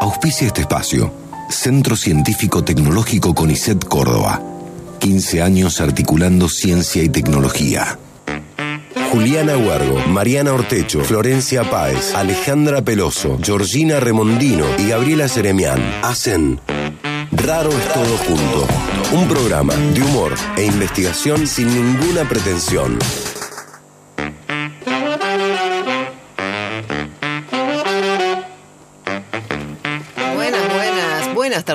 Auspicia este espacio. Centro Científico Tecnológico CONICET Córdoba. 15 años articulando ciencia y tecnología. Juliana Huargo, Mariana Ortecho, Florencia Páez, Alejandra Peloso, Georgina Remondino y Gabriela Seremián hacen Raro es todo junto. Un programa de humor e investigación sin ninguna pretensión.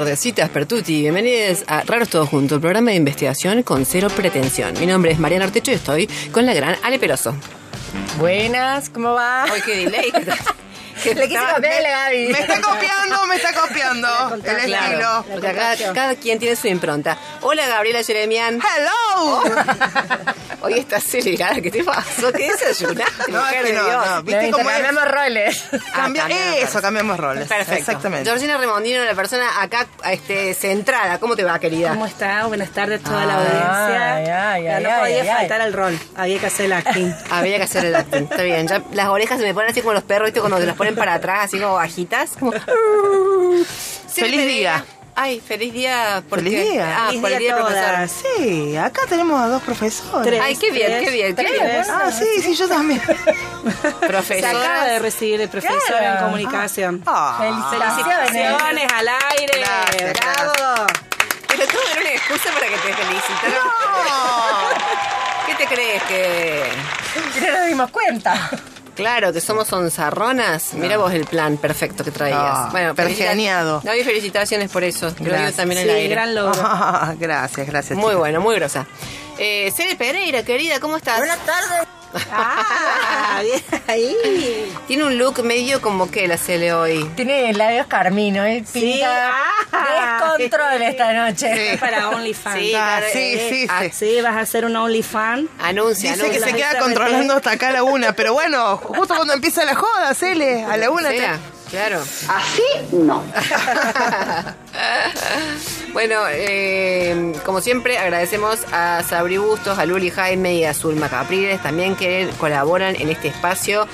Tardecitas, Pertuti. Bienvenidos a Raros Todos Juntos, programa de investigación con cero pretensión. Mi nombre es Mariana Ortecho y estoy con la gran Ale Peroso. Buenas, ¿cómo va? Ay, qué delay. que- Le quise copiar a Gaby. Me está copiando, me está copiando el Claro, estilo. porque acá cada quien tiene su impronta. Hola, Gabriela Jeremian. ¡Hello! Hoy está acelerada. ¿Qué te pasó? ¿Qué desayunaste, No, mujer es que de no, Dios? no. ¿Viste cómo es? intercambiamos roles. Cambia- Ah, cambiamos eso, roles. cambiamos roles. Perfecto. Exactamente. Georgina Remondino, la persona acá este, centrada. ¿Cómo te va, querida? ¿Cómo está? Buenas tardes a toda la Ay, audiencia. ay, ay, Ya no ay, podía ay, ay. faltar al rol, había que hacer el acting. Había que hacer el acting. Está bien. Ya las orejas se me ponen así como los perros, ¿viste? Cuando se las ponen para atrás, así como bajitas. Como... Feliz día. Ay, feliz día. porque- Feliz día. Ah, Feliz por el día día profesor. Sí, acá tenemos a dos profesores. Tres. Ay, qué bien, qué bien. Qué Tres. bien. Ah, sí, sí, yo también. Se Profesora. acaba de recibir el profesor Claro. en comunicación. Ah, Felicitaciones al aire. Gracias, Bravo. Pero todo era una excusa para que te felicitaran. ¿Qué te crees que.? No nos dimos cuenta. Claro, que somos onzarronas. Mira vos el plan perfecto que traías. Ah, bueno, pergeniado. Gaby, felicitaciones por eso. Te lo digo Gracias. también Sí, aire. gran logro. Gracias, gracias. Muy bueno, muy grosa. Eh, Cere Pereira, querida, ¿cómo estás? tardes. Ah, bien ahí. Tiene un look medio como que la Cele hoy. Tiene labios carmino, ¿eh? Sí. Pinta Ah. descontrol esta noche. Sí. Para OnlyFans. Sí, Ah, claro, sí, eh, sí, ah, sí. Sí, vas a hacer un OnlyFans. Anuncia, Dice que se queda controlando hasta acá a la una, pero bueno, justo cuando empieza la joda, Cele, a la una. Sea, claro. Así no. bueno, eh, como siempre, agradecemos a Sabri Bustos, a Luli Jaime y a Zulma Capriles también que colaboran en este espacio.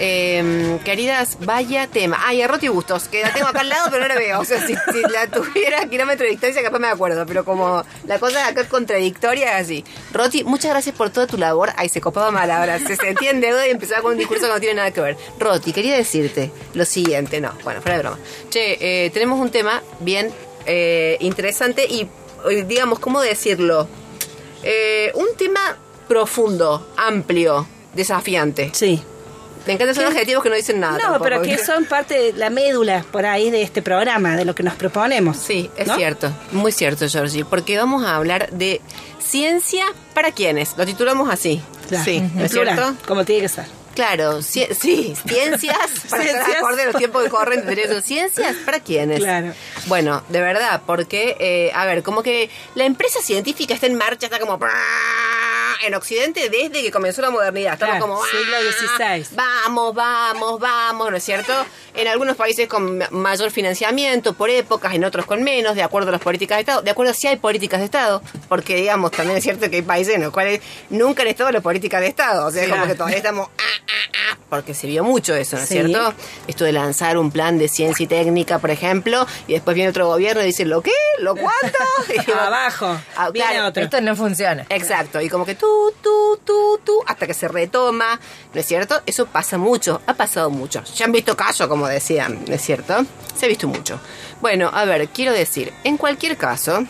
Eh, queridas, vaya tema. Ay, a Roti Bustos, que la tengo acá al lado, pero no la veo. O sea, si, la tuviera a kilómetro de distancia, capaz me acuerdo. Pero como la cosa acá es contradictoria, así. Roti, muchas gracias por toda tu labor. Ay, se copaba mal ahora. Se sentía en deuda y empezaba con un discurso que no tiene nada que ver. Roti, quería decirte lo siguiente. No, bueno, fuera de broma. Che, eh, tenemos un tema bien eh, interesante y, eh, digamos, ¿cómo decirlo? Eh, un tema profundo, amplio, desafiante. Sí. Me encantan esos adjetivos que no dicen nada. No, tampoco, pero que ¿viste? son parte de la médula por ahí de este programa, de lo que nos proponemos. Sí, es ¿no? cierto, muy cierto, Georgie, porque vamos a hablar de ciencia para quienes. Lo titulamos así. Claro, Sí, en ¿no es cierto? como tiene que ser. Claro, ci- sí, ciencias, para estar Ciencias. acorde a los tiempos que corren, tendría eso. Ciencias para quiénes. Claro. Bueno, de verdad, porque, eh, a ver, como que la empresa científica está en marcha, está como en Occidente desde que comenzó la modernidad. Estamos Claro, como siglo "Ah, XVI". Vamos, vamos, vamos, ¿no es cierto? En algunos países con mayor financiamiento por épocas, en otros con menos, de acuerdo a las políticas de Estado, de acuerdo si hay políticas de Estado, porque digamos, también es cierto que hay países en los cuales nunca han estado las políticas de Estado, o sea, es como que todavía estamos, ah, ah, ah, porque se vio mucho eso, ¿no es Sí. cierto? Esto de lanzar un plan de ciencia y técnica, por ejemplo, y después viene otro gobierno y dice, ¿lo qué? ¿Lo cuánto? Y Abajo, Ah, viene claro, otro. Esto no funciona. Exacto, y como que tú, tú, tú, tú, hasta que se retoma, ¿no es cierto? Eso pasa mucho, ha pasado mucho. Ya han visto caso, como decían, ¿no es cierto? Se ha visto mucho. Bueno, a ver, quiero decir, en cualquier caso,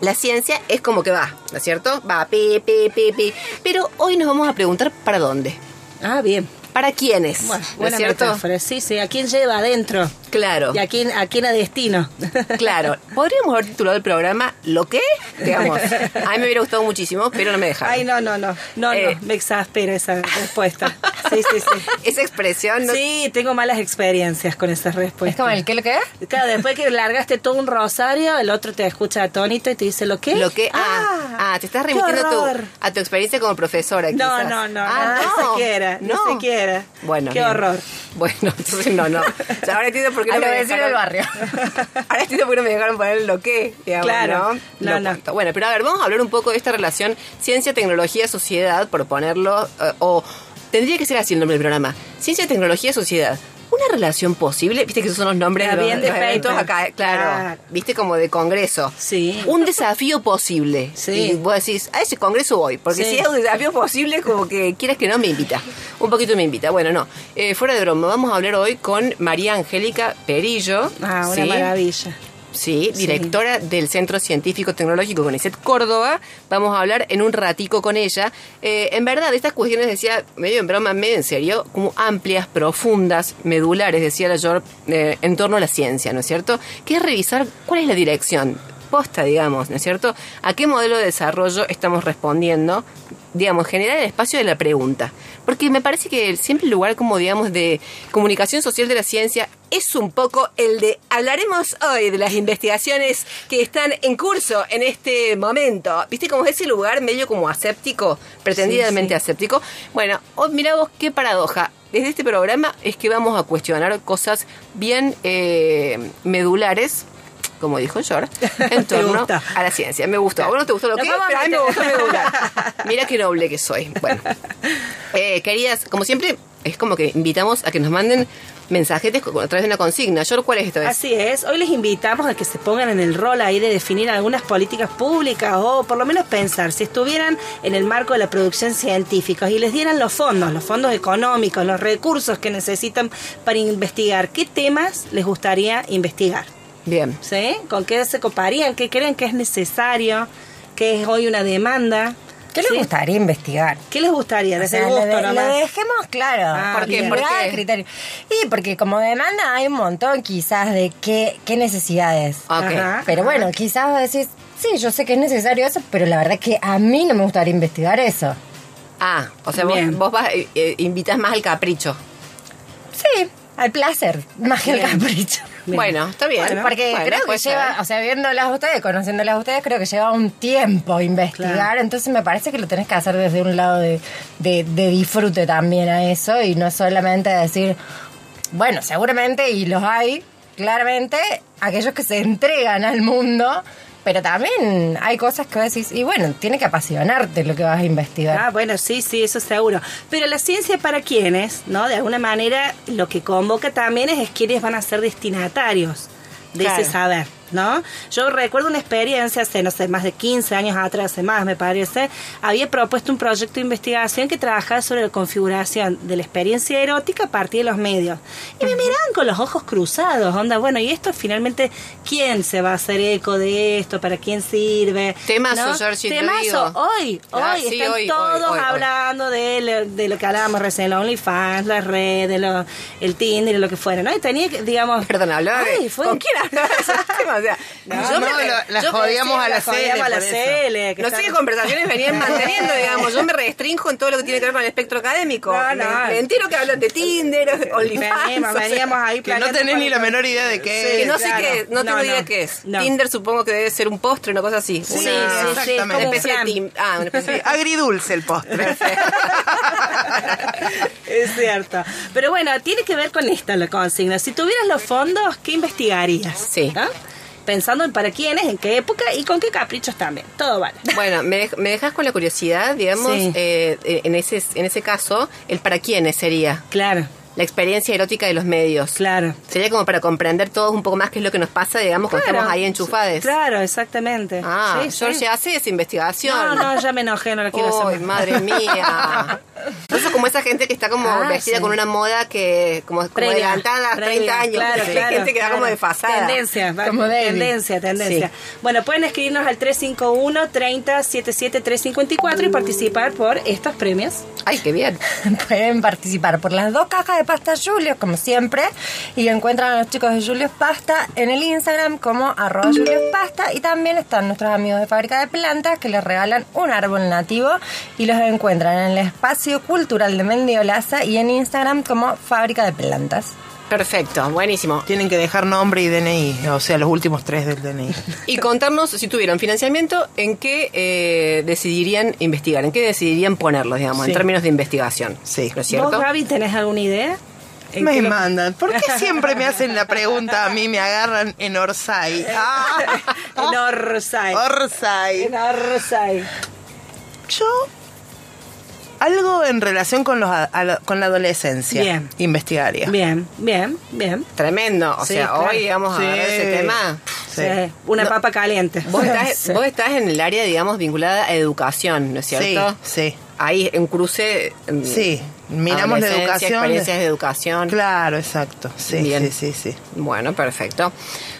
la ciencia es como que va, ¿no es cierto? Va, pi, pi, pi, pi. Pero hoy nos vamos a preguntar para dónde. Ah, bien. ¿Para quiénes? Bueno, ¿No es buena cierto? metáfora. Sí, sí. ¿A quién lleva adentro? Claro. ¿Y a quién, a quién a destino? Claro, podríamos haber titulado el programa ¿Lo qué? Digamos. A mí me hubiera gustado muchísimo, pero no me dejaron. Ay, no, no, no. No, Eh. no. Me exaspera esa respuesta. Sí, sí, sí. Esa expresión no Sí, tengo malas experiencias con esas Es respuestas. como el que lo que es. Claro, después que largaste todo un rosario, el otro te escucha atónito y te dice lo que. Lo que. Ah, ah, te estás remitiendo a tu, a tu experiencia como profesora. No, quizás. no, no, Ah, no, no se quiera, no se quiera. Bueno. Qué bien. horror. Bueno, entonces no, no. O sea, ahora entiendo por qué A no me dejaron- del barrio. Ahora entiendo por qué no me dejaron poner lo que, digamos, Claro. ¿no? No. Bueno, pero a ver, vamos a hablar un poco de esta relación ciencia, tecnología, sociedad, por ponerlo, eh, o tendría que ser así el nombre del programa. Ciencia, tecnología, sociedad. Una relación posible, viste que esos son los nombres de los, bien de los eventos acá, claro, Claro. viste como de congreso. Sí. Un desafío posible. Sí. Y vos decís, a ese congreso voy, porque Sí. si es un desafío posible, como que quieras que no me invita. Un poquito me invita. Bueno, no. Eh, fuera de broma, vamos a hablar hoy con María Angélica Perillo. Ah, una ¿sí? maravilla. Sí, Sí. directora del Centro Científico Tecnológico CONICET Córdoba. Vamos a hablar en un ratico con ella. Eh, en verdad, estas cuestiones, decía, medio en broma, medio en serio, como amplias, profundas, medulares, decía la York, eh, en torno a la ciencia, ¿no es cierto? Que es revisar cuál es la dirección posta, digamos, ¿no es cierto? ¿A qué modelo de desarrollo estamos respondiendo? Digamos, generar el espacio de la pregunta. Porque me parece que siempre el lugar como, digamos, de comunicación social de la ciencia es un poco el de, hablaremos hoy de las investigaciones que están en curso en este momento. ¿Viste como ese lugar medio como aséptico, pretendidamente aséptico? Bueno, oh, mira vos qué paradoja. Desde este programa es que vamos a cuestionar cosas bien eh, medulares como dijo George, en torno a la ciencia. Me gustó. A vos no te gustó lo que es, pero a mí me gustó medular. Mira qué noble que soy. Bueno, eh, queridas, como siempre, es como que invitamos a que nos manden mensajetes a través de una consigna. George, ¿cuál es esta vez? Así es, hoy les invitamos a que se pongan en el rol ahí de definir algunas políticas públicas o por lo menos pensar si estuvieran en el marco de la producción científica y les dieran los fondos, los fondos económicos, los recursos que necesitan para investigar, ¿qué temas les gustaría investigar? Bien. ¿Sí? ¿Con qué se coparían? ¿Qué creen que es necesario? ¿Qué es hoy una demanda? ¿Qué les ¿Sí? gustaría investigar? ¿Qué les gustaría? O Desde sea, el lo, de- dejemos claro. Ah, ¿Por qué? ¿Por qué? criterio. Y porque como demanda hay un montón quizás de qué, qué necesidades. Ajá. Pero bueno, quizás vos decís, sí, yo sé que es necesario eso, pero la verdad que a mí no me gustaría investigar eso. Ah, o sea, vos, Bien. vos vas, eh, eh, invitas más al capricho. Sí, al placer, más que al capricho. Bien. Bueno, está bien. Porque Bueno, creo que ser. lleva, o sea, viéndolas a ustedes, conociéndolas a ustedes, creo que lleva un tiempo investigar. Claro. Entonces me parece que lo tenés que hacer desde un lado de, de- de disfrute también a eso y no solamente decir, bueno, seguramente, y los hay, claramente, aquellos que se entregan al mundo. Pero también hay cosas que vos decís, y bueno, tiene que apasionarte lo que vas a investigar. Ah, bueno, sí, sí, eso seguro. Pero la ciencia para quiénes, ¿no? De alguna manera lo que convoca también es, es quiénes van a ser destinatarios de Claro. ese saber, ¿no? Yo recuerdo una experiencia hace, no sé, más de 15 años atrás, hace más me parece, había propuesto un proyecto de investigación que trabajaba sobre la configuración de la experiencia erótica a partir de los medios. Y me miraban con los ojos cruzados, onda, bueno, ¿y esto finalmente quién se va a hacer eco de esto? ¿Para quién sirve? Temazo, ¿No? Georgie, te digo. hoy, Ah, hoy, sí, están hoy, todos hoy, hoy, hoy. hablando de lo, de lo que hablábamos recién, OnlyFans, la red, de lo, el Tinder lo que fuera, ¿no? Y tenía que, digamos... Perdón, hablaba de- Ay, fue- ¿Con quién hablaba sea, No, no, me- lo- la yo jodíamos pensé- a la la jodíamos Cele a la. Cele, que No sé qué conversaciones venían manteniendo, digamos. Yo me restrinjo en todo lo que tiene que ver con el espectro académico. No, no. Me, me entero que hablan de Tinder, OnlyFans. Veníamos, o sea, veníamos ahí Que no tenés ni la menor idea de qué que es. no sé claro. qué es, no, No, tengo idea qué es. No. Tinder supongo que debe ser un postre, una cosa así. Sí, una, sí, sí, exactamente. una un especie de Ah, una especie Sí, de... agridulce el postre. Es cierto. Pero bueno, tiene que ver con esta la consigna. Si tuvieras los fondos, ¿qué investigarías? Sí. ¿No? Pensando en para quiénes, en qué época y con qué caprichos también. Todo vale. Bueno, me, dej- me dejas con la curiosidad, digamos, Sí. eh, eh, en, ese, en ese caso, el para quiénes sería Claro, la experiencia erótica de los medios. claro. Sería como para comprender todos un poco más qué es lo que nos pasa, digamos, cuando Claro. estamos ahí enchufados. Claro, exactamente. Ah, Sí, sí. George hace esa investigación. No, no, ya me enojé, no lo quiero Uy, hacer. más. madre mía. Eso es como esa gente que está como Ah, vestida sí. con una moda que como, como Previa, adelantada a 30 previa, años. Claro, Hay claro, gente que da como claro. desfasada. Tendencia, va- Como tendencia, tendencia. Sí. Bueno, pueden escribirnos al 351 30 77 354 y participar por estos premios. Ay, qué bien. Pueden participar por las dos cajas de pasta Julius, como siempre, y encuentran a los chicos de Julius Pasta en el Instagram como arroba Julius Pasta, y también están nuestros amigos de Fábrica de Plantas que les regalan un árbol nativo y los encuentran en el Espacio Cultural de Mendiolaza y en Instagram como Fábrica de Plantas. Perfecto, buenísimo. Tienen que dejar nombre y DNI, o sea, los últimos tres del DNI. Y contarnos, si tuvieran financiamiento, ¿en qué eh, decidirían investigar? ¿En qué decidirían ponerlos, digamos, en términos de investigación? Sí. ¿No es cierto? ¿Vos, Gaby, tenés alguna idea? ¿En Me lo- mandan. ¿Por qué siempre me hacen la pregunta a mí? Me agarran en Orsay. Ah, En Orsay. Orsay. En Orsay. Yo Algo en relación con, los, a- con la adolescencia. Bien. Investigaría. Bien, bien, bien. Tremendo. O Sí, sea, claro. hoy vamos a Sí. agarrar ese tema. Sí. Sí, Una No. papa caliente. Vos estás, Sí. vos estás en el área, digamos, vinculada a educación, ¿no es cierto? sí. Ahí, en cruce. mm, Sí, miramos la educación. experiencias de educación. Claro, exacto. Sí, Bien. sí, sí, sí. Bueno, perfecto.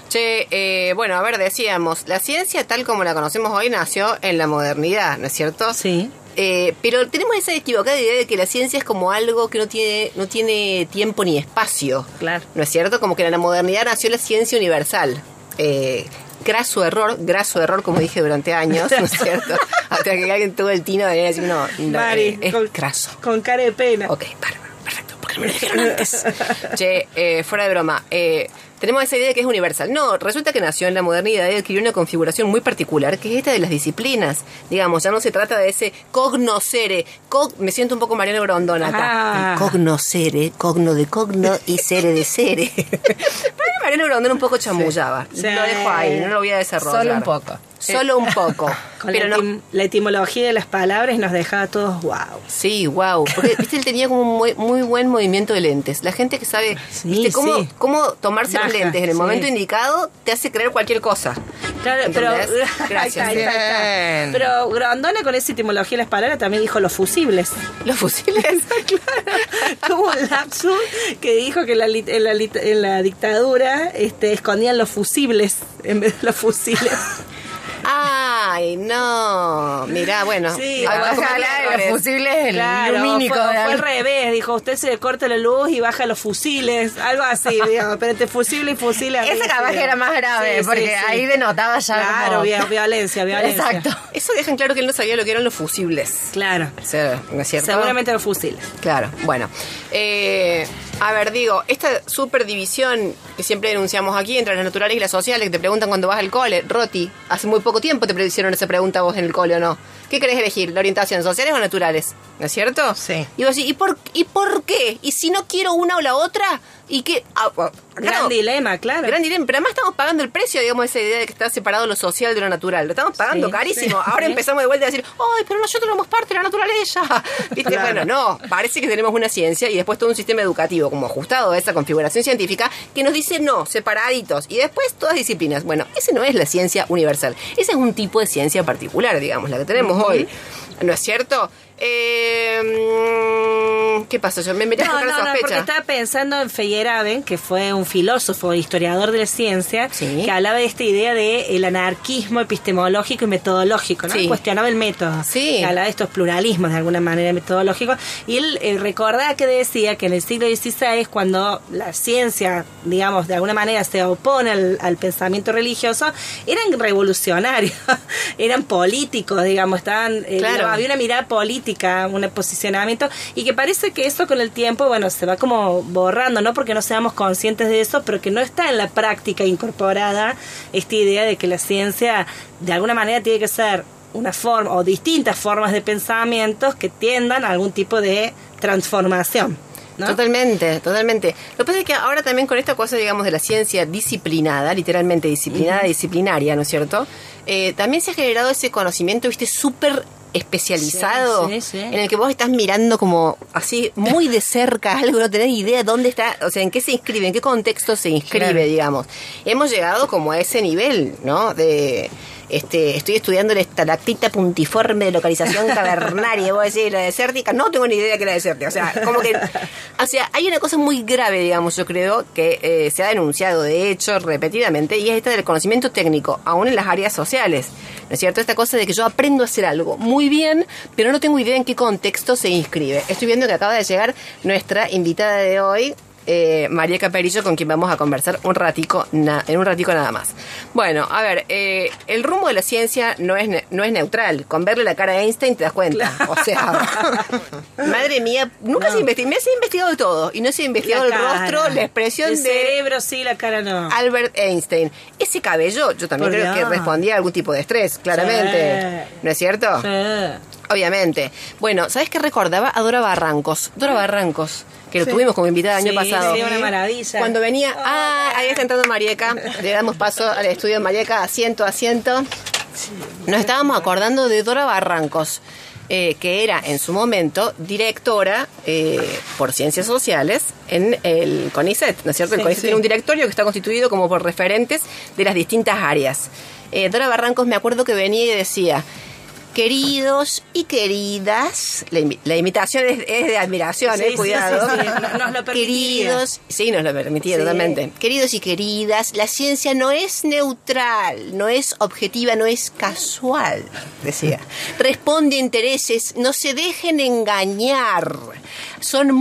Che, eh, bueno, a ver, decíamos, la ciencia tal como la conocemos hoy nació en la modernidad, ¿no es cierto? Sí. Eh, pero tenemos esa equivocada idea de que la ciencia es como algo que no tiene, no tiene tiempo ni espacio. Claro. ¿No es cierto? Como que en la modernidad nació la ciencia universal. Eh, graso error, graso error, como dije durante años, ¿no es cierto? Hasta que alguien tuvo el tino de venir a decir, no, no, Mari, eh, es con, graso. con cara de pena. Ok, bárbaro, perfecto, porque me lo dijeron antes. che, eh, fuera de broma, eh, tenemos esa idea de que es universal. No, resulta que nació en la modernidad y adquirió una configuración muy particular, que es esta de las disciplinas. Digamos, ya no se trata de ese cognoscere. Cog, me siento un poco Mariano Grondona acá. Ah. Cognosere, cogno de cogno y sere de sere. Pero Mariano Grondona un poco chamullaba. Sí. Lo dejo ahí, no lo voy a desarrollar. Solo un poco. Solo un poco. Con pero la, no, etim- la etimología de las palabras nos dejaba todos wow. Sí, wow. Porque, viste, él tenía como un muy, muy buen movimiento de lentes. La gente que sabe, Sí, viste, cómo, sí. cómo tomarse los Baja, lentes en el sí. momento indicado te hace creer cualquier cosa. Claro, pero Gracias. está, ahí está, ahí está. Bien. Pero Grondona con esa etimología de las palabras también dijo los fusibles. Los fusiles. Tuvo un lapsus que dijo que en la, lit- en la, en la dictadura este, escondían los fusibles en vez de los fusiles. Ay, no. Mirá, bueno. Sí, errores. de los fusibles el Claro, lumínico fue, fue al revés. Dijo, usted se corta la luz y baja los fusiles. Algo así, digamos. Pero entre fusible y a Ese sí, capaz era más grave, Sí, porque sí. ahí denotaba ya Claro, como- violencia, violencia. Exacto. Eso deja en claro que él no sabía lo que eran los fusibles. Claro. O sea, ¿no es cierto? Seguramente los fusiles. Claro, bueno. Eh, a ver, digo, esta subdivisión que siempre denunciamos aquí entre las naturales y las sociales, que te preguntan cuando vas al cole, Roti, hace muy poco tiempo te hicieron esa pregunta vos en el cole o no. ¿Qué querés elegir? ¿La orientación sociales o naturales? ¿No es cierto? Sí. Y vos decís, ¿y por, ¿y por qué? ¿Y si no quiero una o la otra? ¿Y qué? Ah, Gran dilema, claro. Gran dilema, pero además estamos pagando el precio, digamos, esa idea de que está separado lo social de lo natural. Lo estamos pagando Sí, carísimo. sí. Ahora empezamos de vuelta a decir, ¡ay, pero nosotros somos parte de la naturaleza! ¿Viste? Claro. Bueno, no, parece que tenemos una ciencia y después todo un sistema educativo como ajustado a esa configuración científica que nos dice no, separaditos. Y después todas disciplinas. Bueno, ese no es la ciencia universal. Ese es un tipo de ciencia particular, digamos, la que tenemos hoy. ¿No es cierto? Eh, mm, ¿Qué pasa? Yo me metí a No, buscar no, no, porque estaba pensando en Feyerabend, que fue un filósofo, historiador de la ciencia, Sí. que hablaba de esta idea de el anarquismo epistemológico y metodológico, ¿no? Sí. Cuestionaba el método. Sí. Hablaba de estos pluralismos de alguna manera metodológicos. Y él eh, recordaba que decía que en el siglo XVI, cuando la ciencia, digamos, de alguna manera se opone al, al pensamiento religioso, eran revolucionarios, eran políticos, digamos, estaban, eh, Claro. digamos, había una mirada política, un posicionamiento, y que parece que eso con el tiempo, bueno, se va como borrando, no porque no seamos conscientes de eso, pero que no está en la práctica incorporada esta idea de que la ciencia de alguna manera tiene que ser una forma o distintas formas de pensamientos que tiendan a algún tipo de transformación. ¿no? Totalmente, totalmente. Lo que pasa es que ahora también con esta cosa, digamos, de la ciencia disciplinada, literalmente disciplinada, disciplinaria, ¿no es cierto? Eh, también se ha generado ese conocimiento, viste, súper especializado, Sí, sí, sí. en el que vos estás mirando como así muy de cerca algo, no tenés idea dónde está, o sea, en qué se inscribe, en qué contexto se inscribe, Claro. digamos. Hemos llegado como a ese nivel, ¿no? De este, estoy estudiando la estalactita puntiforme de localización cavernaria, voy a decir, la desértica, no tengo ni idea que era desértica, o sea, como que, o sea, hay una cosa muy grave, digamos, yo creo, que eh, se ha denunciado, de hecho, repetidamente, y es esta del conocimiento técnico, aún en las áreas sociales, ¿no es cierto? Esta cosa de que yo aprendo a hacer algo muy bien, pero no tengo idea en qué contexto se inscribe. Estoy viendo que acaba de llegar nuestra invitada de hoy, eh, María Caperillo, con quien vamos a conversar un ratico, na- en un ratico nada más. Bueno, a ver, eh, el rumbo de la ciencia no es, ne- no es neutral. Con verle la cara a Einstein te das cuenta. O sea, madre mía, nunca se investigó, me ha investigado todo y no se ha investigado La el rostro, la expresión El de cerebro sí, la cara no. Albert Einstein. Ese cabello, yo también Por creo que respondía a algún tipo de estrés, claramente. Sí. ¿No es cierto? Sí. Obviamente. Bueno, ¿sabes qué recordaba? A Dora Barrancos. Dora Barrancos, que lo tuvimos como invitada el año Sí, pasado. sí, una maravilla. Cuando venía, ah, ahí está entrando Marieca. Le damos paso al estudio de Marieca, asiento, asiento. Nos estábamos acordando de Dora Barrancos. eh, que era en su momento directora eh, por ciencias sociales en el CONICET, ¿no es cierto? el CONICET tiene un directorio que está constituido como por referentes de las distintas áreas. Eh, Dora Barrancos me acuerdo que venía y decía, queridos y queridas, la, imi- la imitación es, es de admiración, Sí, eh, sí, cuidado. sí, sí, no- nos lo permitía. Queridos, sí, nos lo permitía totalmente. Queridos y queridas, la ciencia no es neutral, no es objetiva, no es casual, decía. Responde a intereses, no se dejen engañar. Son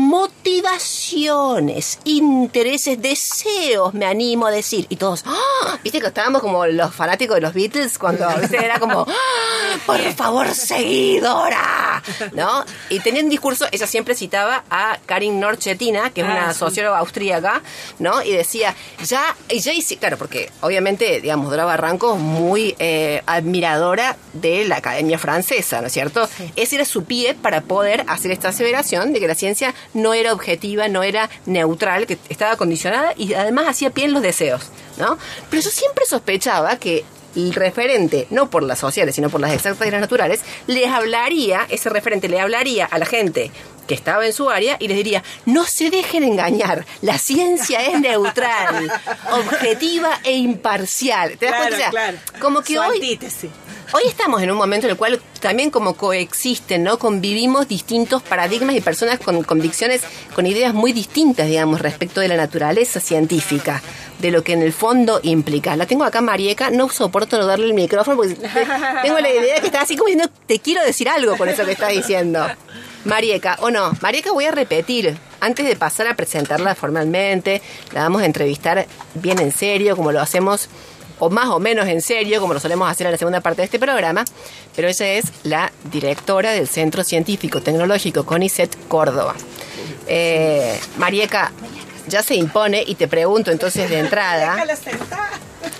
motivaciones, intereses, deseos, me animo a decir. Y todos, ¡ah! viste que estábamos como los fanáticos de los Beatles cuando ¿viste? era como, ¡ah! por favor, seguidora, ¿no? Y tenía un discurso, ella siempre citaba a Karin Norchetina, que es Ah, una sí. socióloga austríaca, ¿no? Y decía, ya, y ya hice, claro, porque obviamente, digamos, Dora Barranco muy eh, admiradora de la Academia Francesa, ¿no es cierto? Ese era su pie para poder hacer esta aseveración de que la ciencia no era objetiva, no era neutral, que estaba condicionada y además hacía pie en los deseos, ¿no? Pero yo siempre sospechaba que el referente, no por las sociales, sino por las exactas y las naturales, les hablaría, ese referente le hablaría a la gente que estaba en su área y les diría, no se dejen engañar, la ciencia es neutral, objetiva e imparcial. ¿Te das Claro, cuenta? O sea, claro. Como que Su hoy... antítesis. Hoy estamos en un momento en el cual también como coexisten, ¿no? Convivimos distintos paradigmas y personas con convicciones, con ideas muy distintas, digamos, respecto de la naturaleza científica, de lo que en el fondo implica. La tengo acá, Marieca, no soporto no darle el micrófono porque te- tengo la idea que está así como diciendo, te quiero decir algo con eso que estás diciendo. Marieca, o no, Marieca voy a repetir, antes de pasar a presentarla formalmente, la vamos a entrevistar bien en serio, como lo hacemos o más o menos en serio, como lo solemos hacer en la segunda parte de este programa, pero ella es la directora del Centro Científico Tecnológico CONICET Córdoba. Eh, Marieca, ya se impone y te pregunto entonces de entrada. Déjala sentar.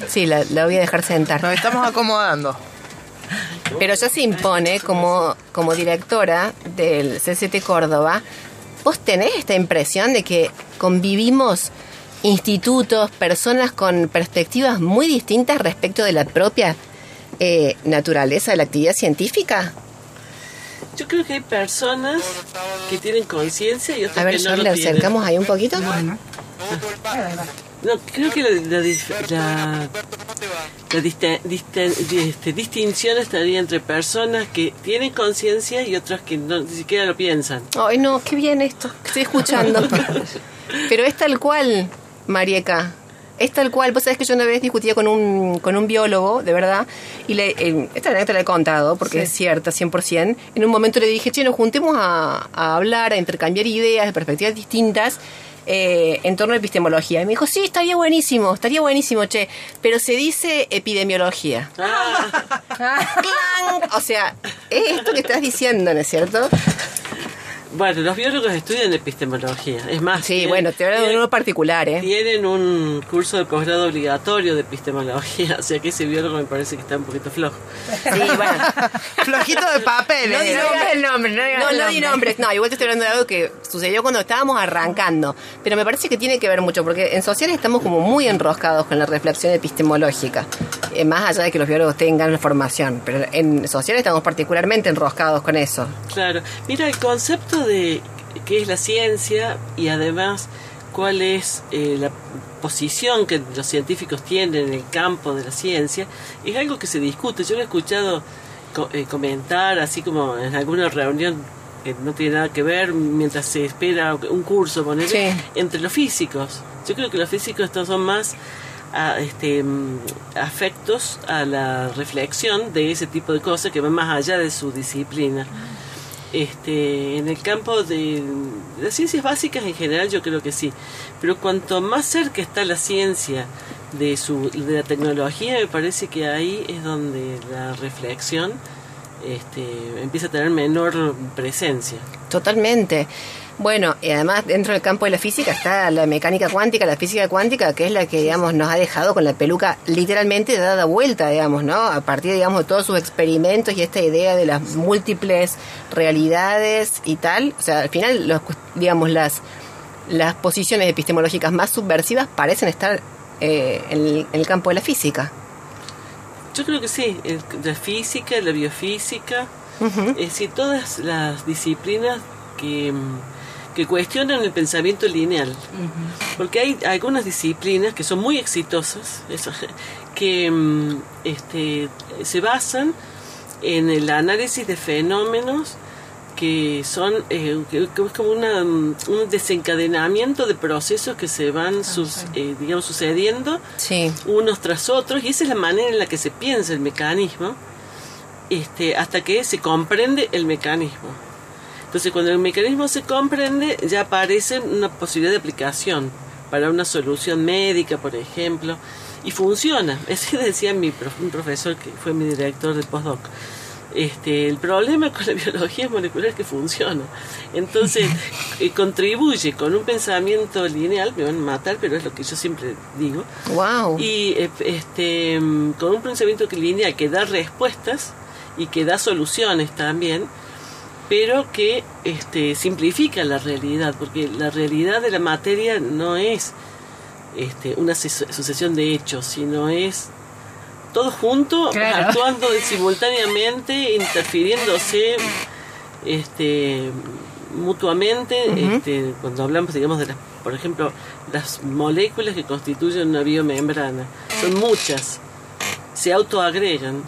Sí, la, la voy a dejar sentar. Nos estamos acomodando. Pero ya se impone como, como directora del CCT Córdoba. ¿Vos tenés esta impresión de que convivimos institutos, personas con perspectivas muy distintas respecto de la propia eh, naturaleza de la actividad científica? Yo creo que hay personas que tienen conciencia y otras A ver, que no lo le tienen. acercamos ahí un poquito. No, creo que la, la este, distinción estaría entre personas que tienen conciencia y otras que no, ni siquiera lo piensan. Ay, no, qué bien esto, que estoy escuchando. Pero es tal cual, Marieca. Es tal cual. Vos sabés que yo una vez discutía con un, con un biólogo, de verdad, y le, eh, esta anécdota la he contado porque es cierta, 100%. En un momento le dije, che, nos juntemos a, a hablar, a intercambiar ideas de perspectivas distintas. eh, en torno a epistemología. Y me dijo, sí, estaría buenísimo, estaría buenísimo, che, pero se dice epidemiología. Ah, ¡Clang! O sea, es esto que estás diciendo, ¿no es cierto? Bueno, los biólogos estudian epistemología. Es más, Sí, tienen- bueno, te hablo de tienen- uno particular, ¿eh? Tienen un curso de posgrado obligatorio de epistemología, o sea que ese biólogo me parece que está un poquito flojo. Sí, bueno. Flojito de papeles. No digas el nombre, no No, no di nombres. No, igual te estoy hablando de algo que sucedió cuando estábamos arrancando. Pero me parece que tiene que ver mucho, porque en sociales estamos como muy enroscados con la reflexión epistemológica. Eh, más allá de que los biólogos tengan formación. Pero en sociales estamos particularmente enroscados con eso. Claro, mira, el concepto de qué es la ciencia y además cuál es eh, la posición que los científicos tienen en el campo de la ciencia es algo que se discute. Yo lo he escuchado co- eh, comentar así como en alguna reunión que no tiene nada que ver mientras se espera un curso ponele, Sí. entre los físicos. Yo creo que los físicos estos son más a, este, mm, afectos a la reflexión de ese tipo de cosas que van más allá de su disciplina. Este, en el campo de, las ciencias básicas en general yo creo que sí, pero cuanto más cerca está la ciencia de, su, de la tecnología, me parece que ahí es donde la reflexión este, empieza a tener menor presencia. Totalmente. Bueno, y además dentro del campo de la física está la mecánica cuántica, la física cuántica, que es la que, digamos, nos ha dejado con la peluca literalmente dada vuelta, digamos, ¿no? A partir, digamos, de todos sus experimentos y esta idea de las múltiples realidades y tal. O sea, al final, los, digamos, las, las posiciones epistemológicas más subversivas parecen estar eh, en, el, en el campo de la física. Yo creo que sí, el- la física, la biofísica, Es decir, todas las disciplinas que, mm, que cuestionan el pensamiento lineal. Porque hay algunas disciplinas que son muy exitosas, eso, que mm, este, se basan en el análisis de fenómenos que son eh, que- que es como una, mm, un desencadenamiento de procesos que se van sus, eh, digamos sucediendo Sí. unos tras otros y esa es la manera en la que se piensa el mecanismo este, hasta que se comprende el mecanismo. Entonces cuando el mecanismo se comprende ya aparece una posibilidad de aplicación para una solución médica, por ejemplo, y funciona. Eso decía mi prof- un profesor que fue mi director de postdoc. Este, el problema con la biología molecular es que funciona. Entonces, eh, contribuye con un pensamiento lineal, me van a matar, pero es lo que yo siempre digo, Wow. y eh, este, mm, con un pensamiento lineal que da respuestas y que da soluciones también, pero que este, simplifica la realidad, porque la realidad de la materia no es este, una sucesión de hechos, sino es todo junto, Claro. actuando simultáneamente, interfiriéndose este, mutuamente, este, cuando hablamos, digamos, de las, por ejemplo, las moléculas que constituyen una biomembrana, son muchas, se autoagregan,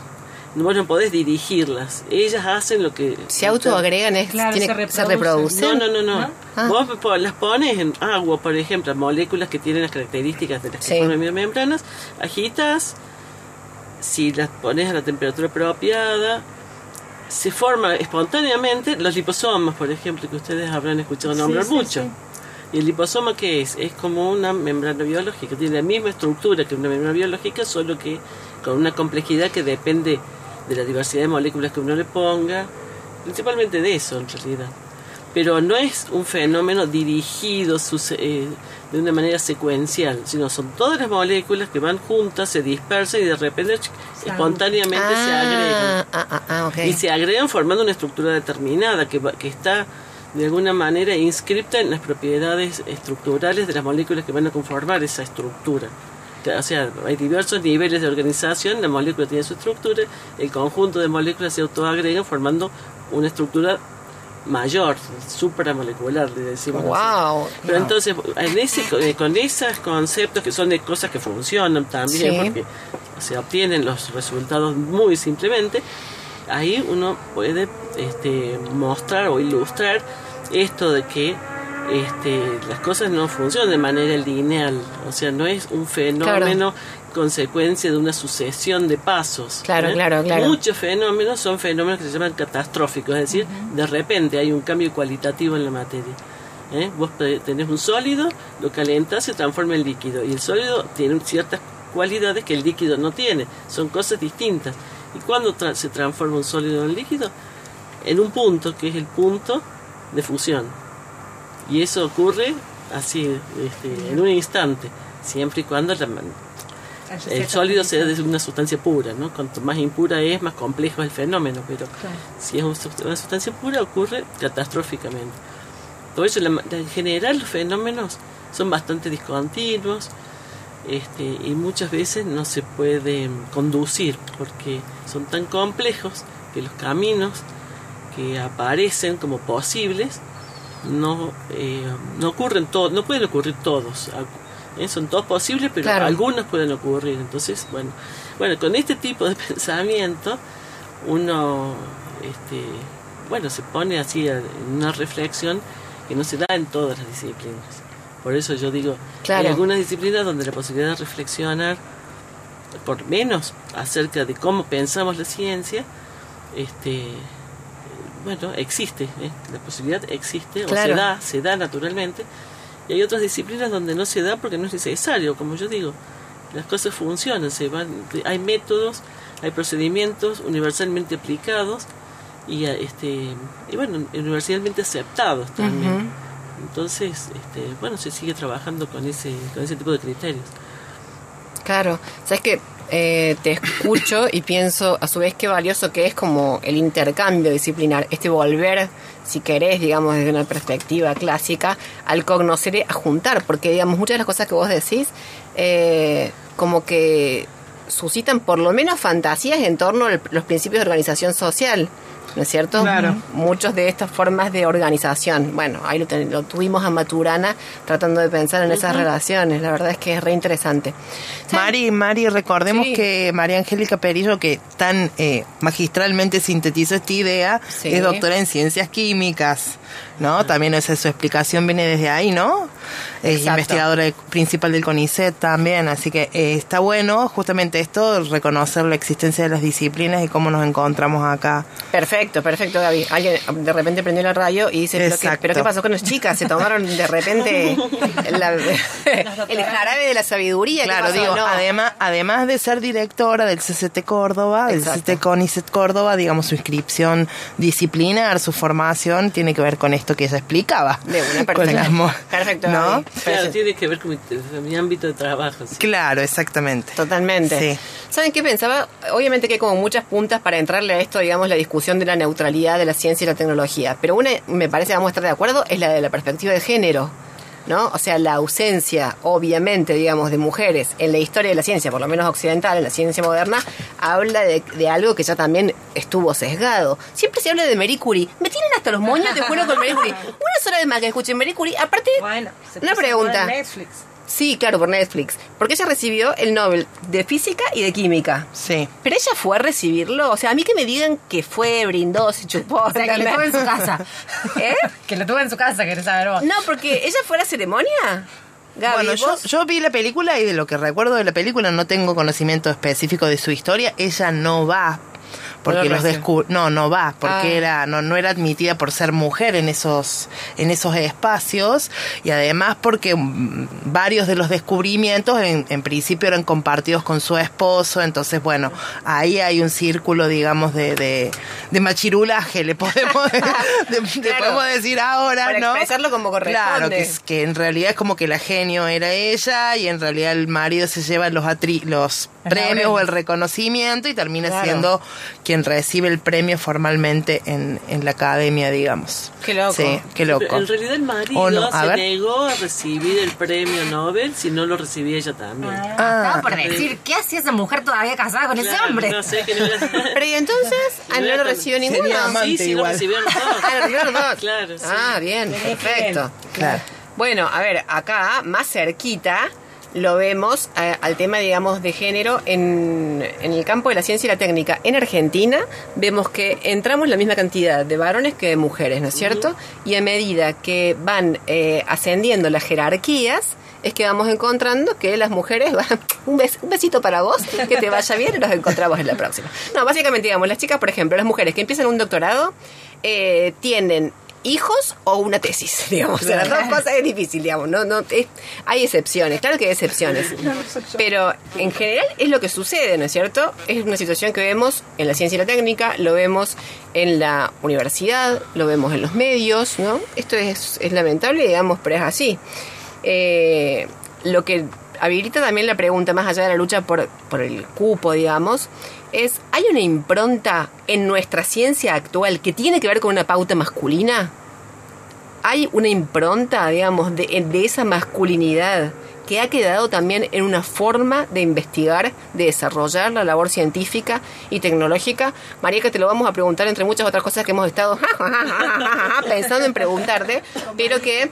vos no podés dirigirlas, ellas hacen lo que... Se autoagregan, es, Claro, tiene- se se reproducen. No, no, no, no. Ah. Vos po- las pones en agua, por ejemplo, moléculas que tienen las características de las que Sí. forman biomembranas, agitas, si las pones a la temperatura apropiada, se forman espontáneamente los liposomas, por ejemplo, que ustedes habrán escuchado nombrar sí, mucho. sí. ¿Y el liposoma qué es? Es como una membrana biológica, tiene la misma estructura que una membrana biológica, solo que con una complejidad que depende de la diversidad de moléculas que uno le ponga, principalmente de eso en realidad. Pero no es un fenómeno dirigido eh, de una manera secuencial, sino son todas las moléculas que van juntas, se dispersan y de repente espontáneamente se agregan Ah, ah, ah, y se agregan formando una estructura determinada que, que está de alguna manera inscripta en las propiedades estructurales de las moléculas que van a conformar esa estructura. O sea, hay diversos niveles de organización, la molécula tiene su estructura, el conjunto de moléculas se autoagregan formando una estructura mayor, supramolecular, le decimos. así. Wow. Pero entonces, en ese, eh, con esos conceptos que son de cosas que funcionan también, Sí. porque se obtienen los resultados muy simplemente, ahí uno puede este, mostrar o ilustrar esto de que este, las cosas no funcionan de manera lineal, o sea, no es un fenómeno consecuencia de una sucesión de pasos. Claro, ¿eh? claro, claro. Muchos fenómenos son fenómenos que se llaman catastróficos, es decir, de repente hay un cambio cualitativo en la materia. ¿eh? Vos te- tenés un sólido, lo calentás, se transforma en líquido, y el sólido tiene ciertas cualidades que el líquido no tiene, son cosas distintas. ¿Y cuándo tra- se transforma un sólido en líquido? En un punto, que es el punto de fusión. Y eso ocurre así, este, en un instante, siempre y cuando la el sólido sea de una sustancia pura, ¿no? Cuanto más impura es, más complejo es el fenómeno, pero si es una sustancia pura ocurre catastróficamente. Por eso, la en general, los fenómenos son bastante discontinuos este, y muchas veces no se pueden conducir porque son tan complejos que los caminos que aparecen como posibles no, eh, no ocurren todos, no pueden ocurrir todos. ¿eh? Son todos posibles, pero Claro. algunos pueden ocurrir. Entonces, bueno, bueno, con este tipo de pensamiento uno, este, bueno, se pone así en una reflexión que no se da en todas las disciplinas. Por eso yo digo, Claro. hay algunas disciplinas donde la posibilidad de reflexionar, por menos acerca de cómo pensamos la ciencia, este, bueno, existe, ¿eh? la posibilidad existe, o se da, se da naturalmente, y hay otras disciplinas donde no se da porque no es necesario, como yo digo, las cosas funcionan, se van, hay métodos, hay procedimientos universalmente aplicados y este y bueno, universalmente aceptados también. Entonces, este, bueno, se sigue trabajando con ese con ese tipo de criterios. Claro, sabes que eh, te escucho y pienso a su vez qué valioso que es como el intercambio disciplinar, este volver, si querés, digamos, desde una perspectiva clásica, al cognoscere a juntar, porque digamos, muchas de las cosas que vos decís, eh, como que suscitan por lo menos fantasías en torno a los principios de organización social. ¿No es cierto? Claro. Muchos de estas formas de organización. Bueno, ahí lo, ten- lo tuvimos a Maturana tratando de pensar en esas relaciones. La verdad es que es re interesante. Mari, Mari, recordemos Sí. que María Angélica Perillo, que tan eh, magistralmente sintetizó esta idea, Sí. es doctora en ciencias químicas, ¿no? También esa su explicación viene desde ahí, ¿no? Es Exacto. investigadora principal del CONICET también, así que eh, está bueno justamente esto, reconocer la existencia de las disciplinas y cómo nos encontramos acá. Perfecto, perfecto, Gaby. Alguien de repente prendió la radio y dice, ¿pero qué, pero qué pasó con las chicas? Se tomaron de repente la- el jarabe de la sabiduría. ¿Qué Claro, digo, No. además, además de ser directora del CCT Córdoba, del Exacto. CCT CONICET Córdoba, digamos, su inscripción disciplinar, su formación, tiene que ver con esto que ella explicaba. De una, Con perfecto. las mo- Perfecto, ¿No? Claro, tiene que ver con mi, con mi ámbito de trabajo. sí. Claro, exactamente. Totalmente. Sí. ¿Saben qué pensaba? Obviamente que hay como muchas puntas para entrarle a esto, digamos, la discusión de la neutralidad de la ciencia y la tecnología. Pero una, me parece que vamos a estar de acuerdo, es la de la perspectiva de género. ¿No? O sea, la ausencia, obviamente, digamos, de mujeres en la historia de la ciencia, por lo menos occidental, en la ciencia moderna, habla de, de algo que ya también estuvo sesgado. Siempre se habla de Marie Curie. Me tienen hasta los moños, te juro, con Marie Curie. Una sola vez más que escuchen Marie Curie. Aparte, Bueno, se una de pregunta. en Netflix. Sí, claro, por Netflix. Porque ella recibió el Nobel de Física y de Química. Sí. Pero ella fue a recibirlo. O sea, a mí que me digan que fue, brindó, se chupó. O sea, que lo tuvo en su casa. ¿Eh? Que lo tuvo en su casa, querés saber vos. No, porque ella fue a la ceremonia. Gaby, bueno, yo, vos- yo vi la película y de lo que recuerdo de la película no tengo conocimiento específico de su historia. Ella no va porque los recibe. descu- no no va porque Ah. era no no era admitida por ser mujer en esos en esos espacios y además porque mm, varios de los descubrimientos en, en principio eran compartidos con su esposo entonces bueno ahí hay un círculo digamos de de, de machirulaje le podemos de- Claro. podemos decir ahora Para no expresarlo como corresponde. claro que es que en realidad es como que la genio era ella y en realidad el marido se lleva los atri los premios o el reconocimiento y termina Claro. siendo quien recibe el premio formalmente en, en la academia, digamos. Qué loco. Sí, qué loco. En realidad el marido O no, a se ver. negó a recibir el premio Nobel si no lo recibía ella también. Ah, estaba por decir, ¿qué hacía esa mujer todavía casada con ese hombre? No sé, que no era... Pero y entonces, ah, no lo recibió Sería ninguno. amante Sí, sí, lo igual. recibieron todos. Ah, lo recibieron todos. Claro, sí. Ah, bien, perfecto. Claro. Bueno, a ver, acá, más cerquita, lo vemos eh, al tema, digamos, de género en, en el campo de la ciencia y la técnica. En Argentina vemos que entramos la misma cantidad de varones que de mujeres, ¿no es cierto? Y a medida que van eh, ascendiendo las jerarquías, es que vamos encontrando que las mujeres van, un, bes- un besito para vos, que te vaya bien y nos encontramos en la próxima. No, básicamente, digamos, las chicas, por ejemplo, las mujeres que empiezan un doctorado, eh, tienen hijos o una tesis, digamos. O sea, las dos cosas es difícil, digamos. No, no, es- hay excepciones, claro que hay excepciones. Pero en general es lo que sucede, ¿no es cierto? Es una situación que vemos en la ciencia y la técnica, lo vemos en la universidad, lo vemos en los medios, ¿no? Esto es, es lamentable, digamos, pero es así. Eh, lo que habilita también la pregunta, más allá de la lucha por, por el cupo, digamos, es, ¿hay una impronta en nuestra ciencia actual que tiene que ver con una pauta masculina? ¿Hay una impronta, digamos, de, esa masculinidad que ha quedado también en una forma de investigar, de desarrollar la labor científica y tecnológica? María, que te lo vamos a preguntar entre muchas otras cosas que hemos estado pensando en preguntarte, pero que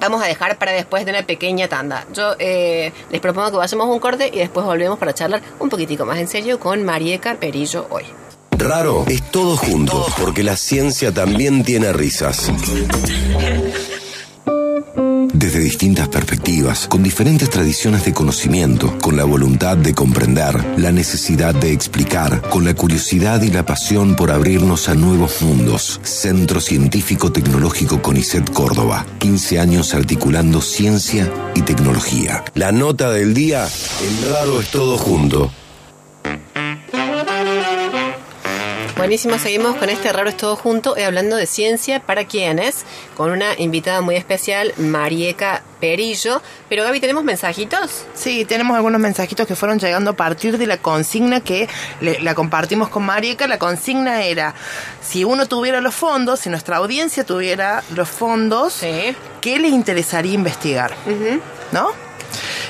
vamos a dejar para después de una pequeña tanda. Yo eh, les propongo que vayamos a un corte y después volvemos para charlar un poquitico más en serio con Marieca Perillo hoy. Raro es todo junto, porque la ciencia también tiene risas. Desde distintas perspectivas, con diferentes tradiciones de conocimiento, con la voluntad de comprender, la necesidad de explicar, con la curiosidad y la pasión por abrirnos a nuevos mundos. Centro Científico Tecnológico CONICET Córdoba. 15 años articulando ciencia y tecnología. La nota del día, el raro es todo junto. Buenísimo, seguimos con este raro es todo junto, eh, hablando de ciencia para quienes, con una invitada muy especial, Marieca Perillo. Pero Gaby, ¿tenemos mensajitos? Sí, tenemos algunos mensajitos que fueron llegando a partir de la consigna que le- la compartimos con Marieka. La consigna era, si uno tuviera los fondos, si nuestra audiencia tuviera los fondos, Sí. ¿qué le interesaría investigar? ¿No?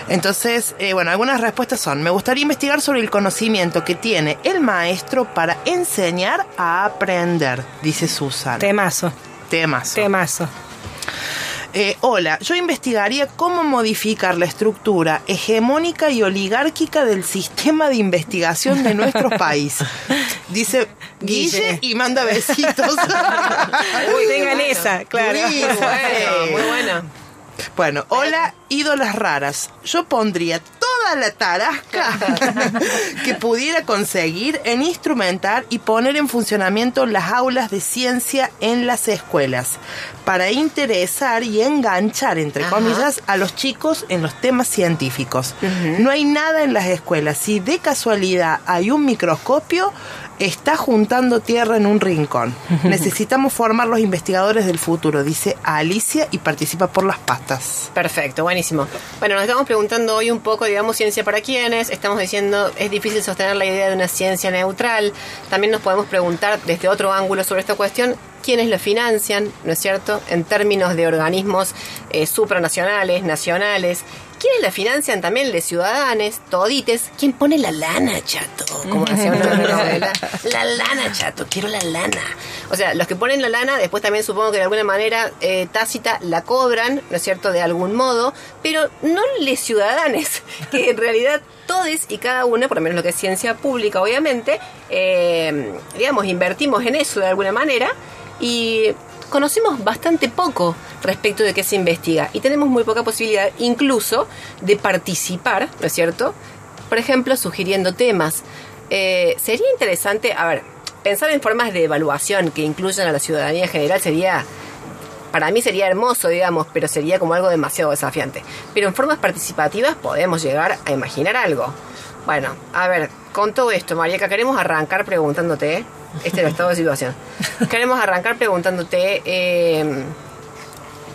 Entonces, eh, bueno, algunas respuestas son, me gustaría investigar sobre el conocimiento que tiene el maestro para enseñar a aprender, dice Susan. Temazo. Temazo. Temazo. Eh, hola, yo investigaría cómo modificar la estructura hegemónica y oligárquica del sistema de investigación de nuestro país. Dice Guille, Guille. y manda besitos. Uy, tengan esa, claro. Muy Bueno, bueno. muy buena. Bueno, hola, ídolas raras. Yo pondría toda la tarasca que pudiera conseguir en instrumentar y poner en funcionamiento las aulas de ciencia en las escuelas para interesar y enganchar, entre Ajá. comillas, a los chicos en los temas científicos. No hay nada en las escuelas. Si de casualidad hay un microscopio, está juntando tierra en un rincón. Necesitamos formar los investigadores del futuro, dice Alicia y participa por las pastas. Perfecto, buenísimo. Bueno, nos estamos preguntando hoy un poco, digamos, ciencia para quiénes. Estamos diciendo, es difícil sostener la idea de una ciencia neutral. También nos podemos preguntar desde otro ángulo sobre esta cuestión, quiénes lo financian, ¿no es cierto? En términos de organismos eh, supranacionales, nacionales. ¿Quiénes la financian también? De ciudadanos, todites. ¿Quién pone la lana, chato? Como decía una novela. La lana, chato, quiero la lana. O sea, los que ponen la lana, después también supongo que de alguna manera eh, tácita la cobran, ¿no es cierto?, de algún modo, pero no les ciudadanos, que en realidad todos y cada uno, por lo menos lo que es ciencia pública, obviamente, eh, digamos, invertimos en eso de alguna manera y conocemos bastante poco respecto de qué se investiga y tenemos muy poca posibilidad incluso de participar, ¿no es cierto? Por ejemplo, sugiriendo temas. Eh, sería interesante, a ver, pensar en formas de evaluación que incluyan a la ciudadanía en general sería, para mí sería hermoso, digamos, pero sería como algo demasiado desafiante. Pero en formas participativas podemos llegar a imaginar algo. Bueno, a ver, con todo esto, Mariaca, queremos arrancar preguntándote, este es el estado de situación, queremos arrancar preguntándote, eh,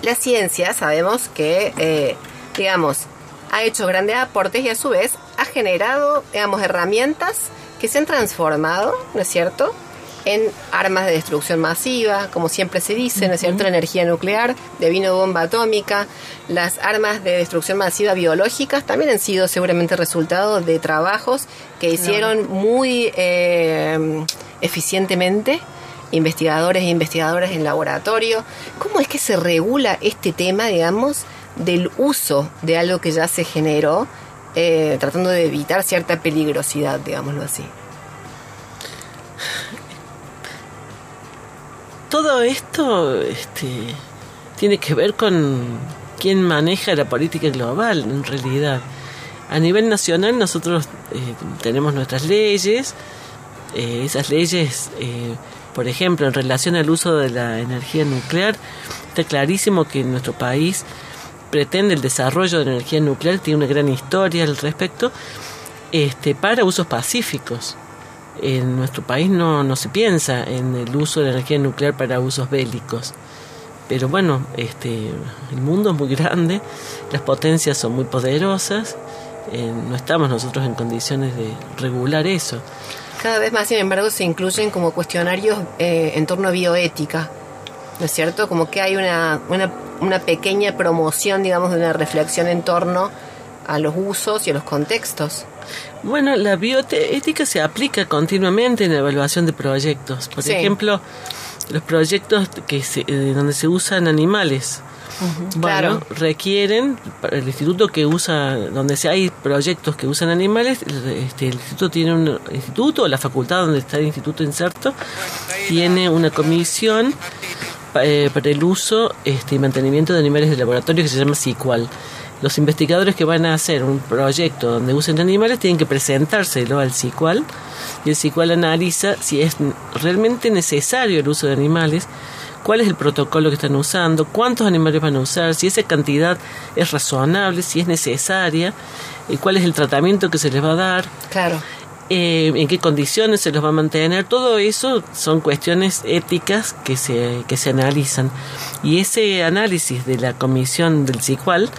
la ciencia sabemos que, eh, digamos, ha hecho grandes aportes y a su vez ha generado, digamos, herramientas que se han transformado, ¿no es cierto?, en armas de destrucción masiva, como siempre se dice, ¿no es cierto?, la energía nuclear, de vino bomba atómica, las armas de destrucción masiva biológicas también han sido seguramente resultado de trabajos que hicieron muy eh, eficientemente investigadores e investigadoras en laboratorio. ¿Cómo es que se regula este tema, digamos, del uso de algo que ya se generó, eh, tratando de evitar cierta peligrosidad, digámoslo así? Todo esto este, tiene que ver con quién maneja la política global, en realidad. A nivel nacional nosotros eh, tenemos nuestras leyes, eh, esas leyes, eh, por ejemplo, en relación al uso de la energía nuclear, está clarísimo que nuestro país pretende el desarrollo de la energía nuclear, tiene una gran historia al respecto, este, para usos pacíficos. En nuestro país no, no se piensa en el uso de la energía nuclear para usos bélicos. Pero bueno, este, el mundo es muy grande, las potencias son muy poderosas, eh, no estamos nosotros en condiciones de regular eso. Cada vez más, sin embargo, se incluyen como cuestionarios eh, en torno a bioética, ¿no es cierto? Como que hay una, una, una pequeña promoción, digamos, de una reflexión en torno a los usos y a los contextos. Bueno, la bioética se aplica continuamente en la evaluación de proyectos. Por Sí. ejemplo, los proyectos que se, eh, donde se usan animales. Bueno, claro. requieren, para el instituto que usa, donde se hay proyectos que usan animales, este, el instituto tiene un instituto, o la facultad donde está el instituto inserto, tiene una comisión eh, para el uso este, y mantenimiento de animales de laboratorio que se llama SICUAL. Los investigadores que van a hacer un proyecto donde usen animales tienen que presentárselo al SICUAL y el SICUAL analiza si es realmente necesario el uso de animales, cuál es el protocolo que están usando, cuántos animales van a usar, si esa cantidad es razonable, si es necesaria, y cuál es el tratamiento que se les va a dar Claro. eh, en qué condiciones se los va a mantener, todo eso son cuestiones éticas que se, que se analizan. Y ese análisis de la comisión del CICUAL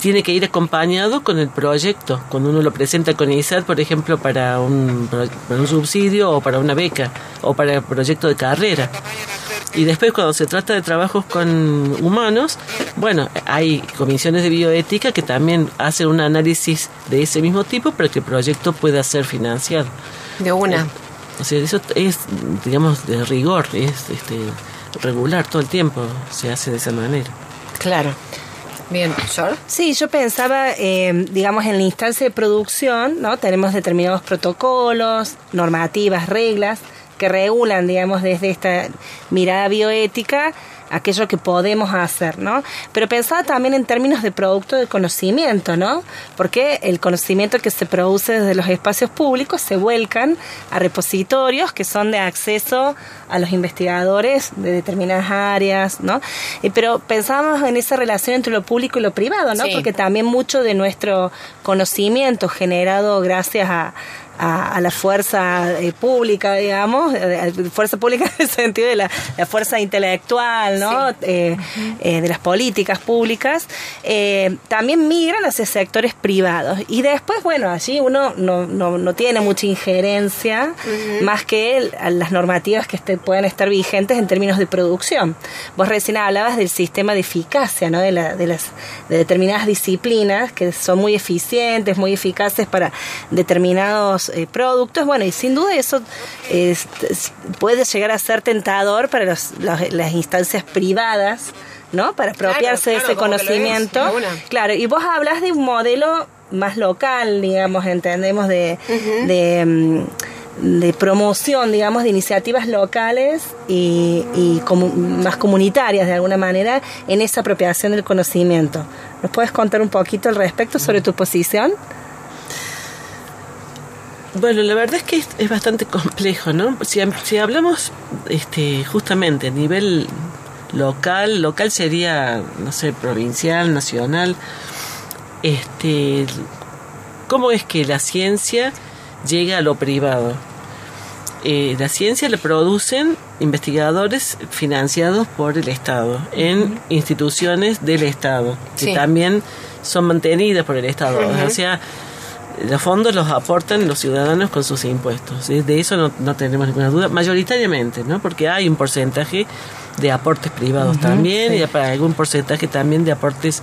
tiene que ir acompañado con el proyecto. Cuando uno lo presenta con ISAT, por ejemplo, para un, para un subsidio o para una beca o para el proyecto de carrera. Y después cuando se trata de trabajos con humanos, bueno, hay comisiones de bioética que también hacen un análisis de ese mismo tipo para que el proyecto pueda ser financiado. De una. Eh, o sea, eso es, digamos, de rigor, es este, regular todo el tiempo, se hace de esa manera. Claro. Bien, ¿Shor? Sí, yo pensaba, eh, digamos, en la instancia de producción, ¿no? Tenemos determinados protocolos, normativas, reglas que regulan, digamos, desde esta mirada bioética aquello que podemos hacer, ¿no? Pero pensaba también en términos de producto de conocimiento, ¿no? Porque el conocimiento que se produce desde los espacios públicos se vuelcan a repositorios que son de acceso a los investigadores de determinadas áreas, ¿no? Eh, pero pensábamos en esa relación entre lo público y lo privado, ¿no? Porque también mucho de nuestro conocimiento generado gracias a a, la fuerza eh, pública, digamos, eh, fuerza pública en el sentido de la, fuerza intelectual, ¿no? Eh, de las políticas públicas, también migran hacia sectores privados. Y después, bueno, allí uno no, no, no tiene mucha injerencia más que las normativas que este, pueden estar vigentes en términos de producción. Vos recién hablabas del sistema de eficacia, ¿no? De, la, de las de determinadas disciplinas que son muy eficientes, muy eficaces para determinados eh, productos. Bueno, y sin duda eso puede llegar a ser tentador para las instancias privadas, ¿no? Para apropiarse de ese conocimiento. claro, y vos hablas de un modelo más local, digamos, entendemos, de, mm, de, promoción, digamos, de iniciativas locales y, y más comunitarias, de alguna manera, en esa apropiación del conocimiento. ¿Nos puedes contar un poquito al respecto sobre tu posición? Bueno, la verdad es que es, bastante complejo, ¿no? Si, si, hablamos este, justamente a nivel local, local sería, no sé, provincial, nacional, este, ¿cómo es que la ciencia llega a lo privado? Eh, la ciencia la producen investigadores financiados por el Estado en instituciones del Estado, que también son mantenidas por el Estado. O sea, los fondos los aportan los ciudadanos con sus impuestos. De eso no, no tenemos ninguna duda, mayoritariamente, ¿no? Porque hay un porcentaje de aportes privados también y para algún porcentaje también de aportes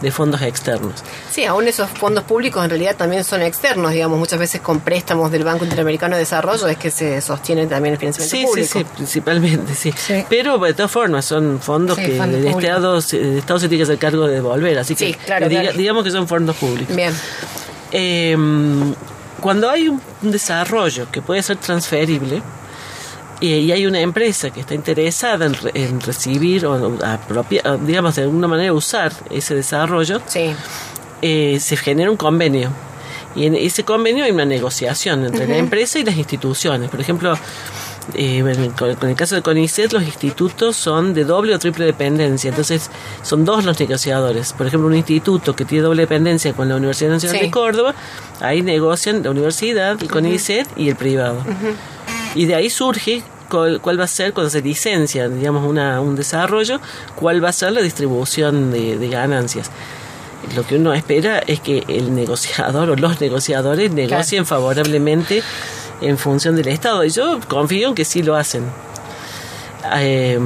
de fondos externos. Sí, aún esos fondos públicos en realidad también son externos, digamos, muchas veces con préstamos del Banco Interamericano de Desarrollo es que se sostiene también el financiamiento público. Sí, sí, principalmente, sí. Pero de todas formas son fondos que el Estado, el Estado se tiene que hacer cargo de devolver, así que digamos que son fondos públicos. Bien eh, cuando hay un desarrollo que puede ser transferible y, hay una empresa que está interesada en, recibir o digamos de alguna manera usar ese desarrollo, eh, se genera un convenio. Y en ese convenio hay una negociación entre la empresa y las instituciones. Por ejemplo, eh, con, el caso de CONICET, los institutos son de doble o triple dependencia, entonces son dos los negociadores. Por ejemplo, un instituto que tiene doble dependencia con la Universidad Nacional de Córdoba, ahí negocian la universidad, el CONICET y el privado. Y de ahí surge cuál, va a ser cuando se licencia, digamos, una, un desarrollo, cuál va a ser la distribución de, ganancias. Lo que uno espera es que el negociador o los negociadores negocien favorablemente en función del Estado. Y yo confío en que sí lo hacen. Eh,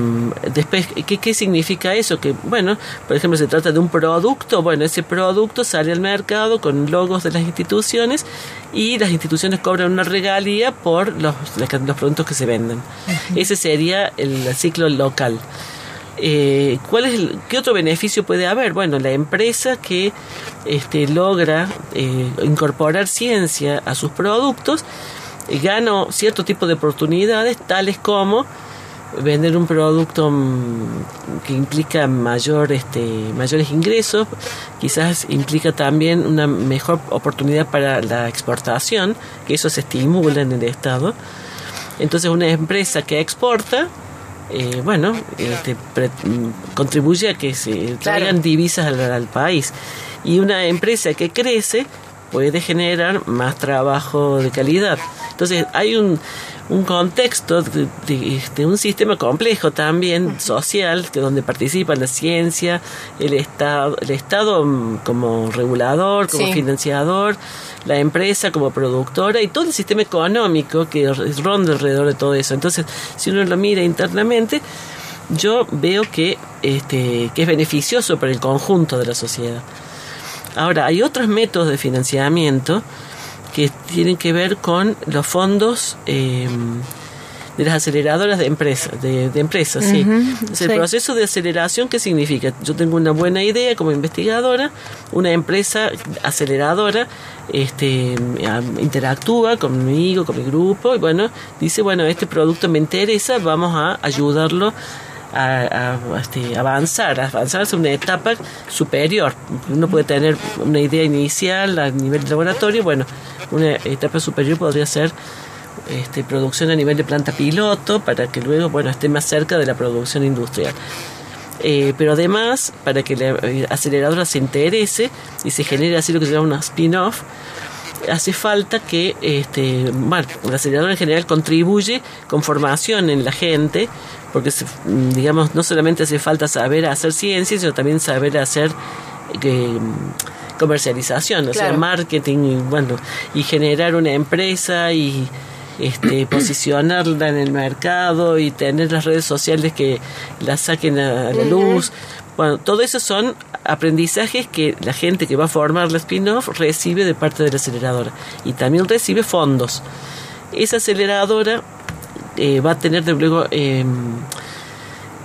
después, ¿qué, ¿qué significa eso? Que, bueno, por ejemplo, se trata de un producto, bueno, ese producto sale al mercado con logos de las instituciones y las instituciones cobran una regalía por los, los productos que se venden. Ese sería el, ciclo local. Eh, ¿cuál es el, ¿Qué otro beneficio puede haber? Bueno, la empresa que este, logra eh, incorporar ciencia a sus productos gano cierto tipo de oportunidades, tales como vender un producto mm, que implica mayor este mayores ingresos quizás implica también una mejor oportunidad para la exportación que eso se estimula en el estado. Entonces una empresa que exporta eh, bueno este, mm, contribuye a que se traigan divisas al país. Y una empresa que crece puede generar más trabajo de calidad. Entonces hay un, un contexto de, de, un sistema complejo también social que donde participa la ciencia el estado el estado mm, como regulador como financiador la empresa como productora y todo el sistema económico que ronda alrededor de todo eso entonces si uno lo mira internamente yo veo que, este, que es beneficioso para el conjunto de la sociedad. Ahora, hay otros métodos de financiamiento que tienen que ver con los fondos eh, de las aceleradoras de empresas, de, empresas, sí. el proceso de aceleración, ¿qué significa? Yo tengo una buena idea como investigadora, una empresa aceleradora este, interactúa conmigo, con mi grupo, y bueno, dice, bueno, este producto me interesa, vamos a ayudarlo a, este, avanzar, a una etapa superior. Uno puede tener una idea inicial a nivel de laboratorio, bueno, una etapa superior podría ser este, producción a nivel de planta piloto para que luego bueno esté más cerca de la producción industrial. Eh, pero además, para que la aceleradora se interese y se genere así lo que se llama una spin-off, hace falta que este, bueno, la aceleradora en general contribuye con formación en la gente, porque digamos no solamente hace falta saber hacer ciencia, sino también saber hacer eh, comercialización, o sea, marketing y bueno, y generar una empresa y este, posicionarla en el mercado y tener las redes sociales que la saquen a la luz. Bueno, todo eso son aprendizajes que la gente que va a formar la spin-off recibe de parte de la aceleradora y también recibe fondos. Esa aceleradora eh, va a tener de luego em,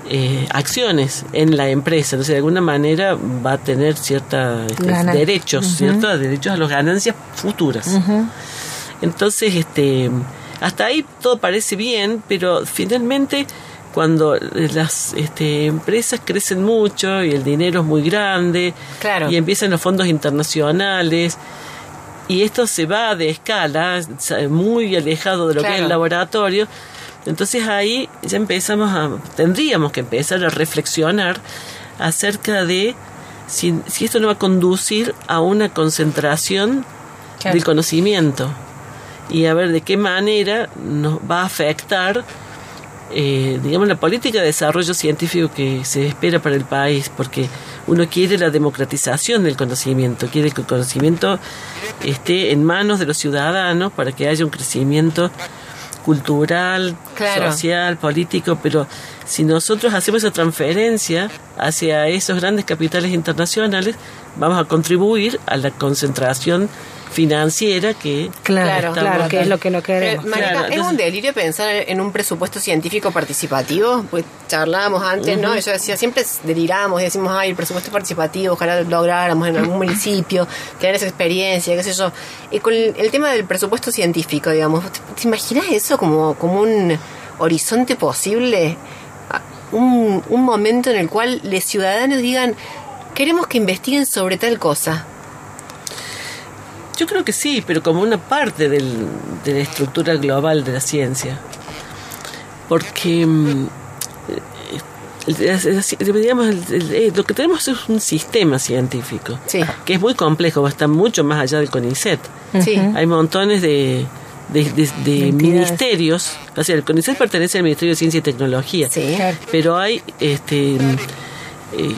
eh, acciones en la empresa, entonces de alguna manera va a tener ciertos este, derechos, ciertos derechos a las ganancias futuras. Entonces, este hasta ahí todo parece bien, pero finalmente cuando las este, empresas crecen mucho y el dinero es muy grande y empiezan los fondos internacionales y esto se va de escala, muy alejado de lo que es el laboratorio, entonces ahí ya empezamos a, tendríamos que empezar a reflexionar acerca de si, si esto no va a conducir a una concentración del conocimiento. Y a ver de qué manera nos va a afectar, eh, digamos, la política de desarrollo científico que se espera para el país, porque uno quiere la democratización del conocimiento, quiere que el conocimiento esté en manos de los ciudadanos para que haya un crecimiento cultural, social, político, pero si nosotros hacemos esa transferencia hacia esos grandes capitales internacionales, vamos a contribuir a la concentración financiera que claro claro que es lo que no queremos. Es un delirio pensar en un presupuesto científico participativo pues charlábamos antes no yo decía siempre deliramos y decimos ay el presupuesto participativo ojalá lo lográramos en algún municipio tener esa experiencia qué sé yo y con el, tema del presupuesto científico digamos ¿te, imaginas eso como como un horizonte posible un, un momento en el cual los ciudadanos digan queremos que investiguen sobre tal cosa yo creo que sí, pero como una parte del, de la estructura global de la ciencia. Porque mm, digamos, eh, lo que tenemos es un sistema científico que es muy complejo, va a estar mucho más allá del CONICET. Hay montones de, de, ministerios, o sea, el CONICET pertenece al Ministerio de Ciencia y Tecnología, pero hay este, eh,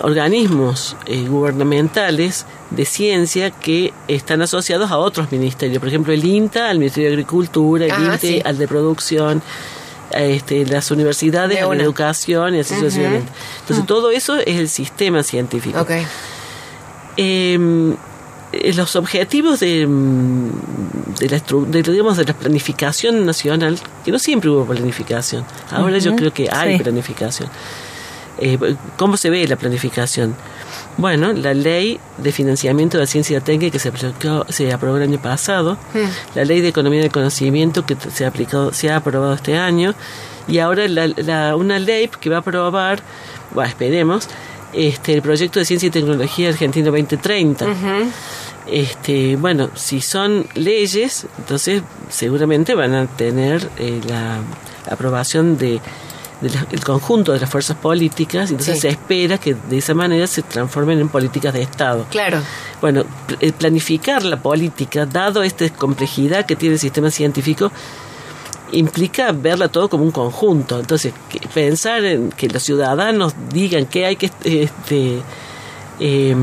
organismos eh, gubernamentales de ciencia que están asociados a otros ministerios. Por ejemplo, el INTA al Ministerio de Agricultura, el INTE al de Producción, este, las universidades a la educación y así sucesivamente. Entonces, todo eso es el sistema científico. Em, eh, los objetivos de, mm, de, la, de, digamos, de la planificación nacional, que no siempre hubo planificación, ahora yo creo que hay planificación. Eh, ¿Cómo se ve la planificación? Bueno, la ley de financiamiento de la ciencia técnica que se, aplicó, se aprobó el año pasado, hmm. la ley de economía del conocimiento que se ha, aplicado, se ha aprobado este año, y ahora la, una ley que va a aprobar, bueno, esperemos, este, el proyecto de ciencia y tecnología argentino 2030. Este, bueno, si son leyes, entonces seguramente van a tener eh, la aprobación de del conjunto de las fuerzas políticas, entonces se espera que de esa manera se transformen en políticas de Estado. Claro. Bueno, eh, planificar la política, dado esta complejidad que tiene el sistema científico, implica verla todo como un conjunto. Entonces, pensar en que los ciudadanos digan que hay que este, eh,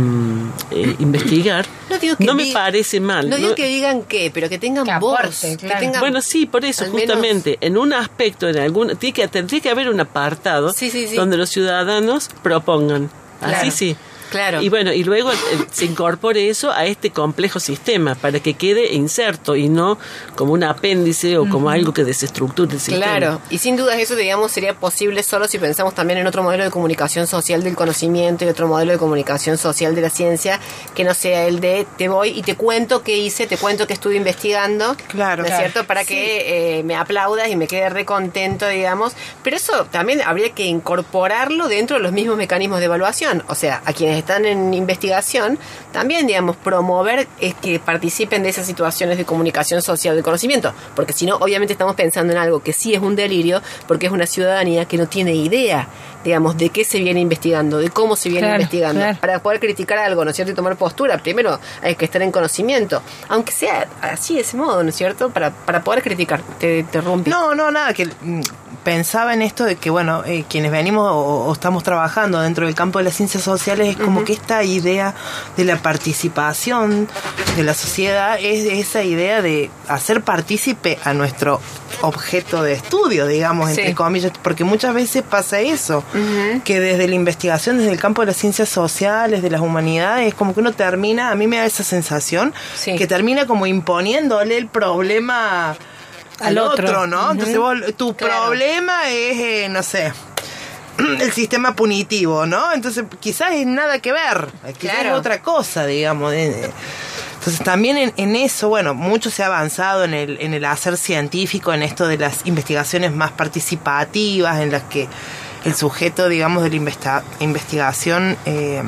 eh, investigar, No digo que me parece mal. No digo no- que digan qué, pero que tengan Que voz. aporte, que tengan- Bueno, sí, por eso, menos- justamente, en un aspecto, en algún, tiene que, tendría que haber un apartado Sí, sí, sí. donde los ciudadanos propongan. Así Claro. sí. Claro. Y bueno, y luego eh, se incorpore eso a este complejo sistema para que quede inserto y no como un apéndice o como algo que desestructure el sistema. Claro, y sin dudas eso, digamos, sería posible solo si pensamos también en otro modelo de comunicación social del conocimiento y otro modelo de comunicación social de la ciencia que no sea el de te voy y te cuento qué hice, te cuento que estuve investigando, Claro. ¿no es Claro. cierto? Para que eh, me aplaudas y me quede recontento, digamos. Pero eso también habría que incorporarlo dentro de los mismos mecanismos de evaluación. O sea, a quienes están en investigación, también, digamos, promover es que participen de esas situaciones de comunicación social del conocimiento. Porque si no, obviamente estamos pensando en algo que sí es un delirio, porque es una ciudadanía que no tiene idea, digamos, de qué se viene investigando, de cómo se viene Claro, investigando. claro. Para poder criticar algo, ¿no es cierto? Y tomar postura, primero hay que estar en conocimiento. Aunque sea así, de ese modo, ¿no es cierto? Para, para poder criticar. Te interrumpí. No, no, nada, que mm, pensaba en esto de que, bueno, eh, quienes venimos o, o estamos trabajando dentro del campo de las ciencias sociales es como que esta idea de la participación de la sociedad es esa idea de hacer partícipe a nuestro objeto de estudio, digamos, entre Sí. comillas, porque muchas veces pasa eso, que desde la investigación, desde el campo de las ciencias sociales, de las humanidades, como que uno termina, a mí me da esa sensación, Sí. que termina como imponiéndole el problema al Al otro, otro. ¿no? Entonces vos, tu Claro. problema es, eh, no sé, el sistema punitivo, ¿no? Entonces quizás es nada que ver, quizás Claro. es otra cosa, digamos. eh. Entonces también en, en eso, bueno, mucho se ha avanzado en el, en el hacer científico, en esto de las investigaciones más participativas, en las que el sujeto, digamos, de la investa- investigación eh,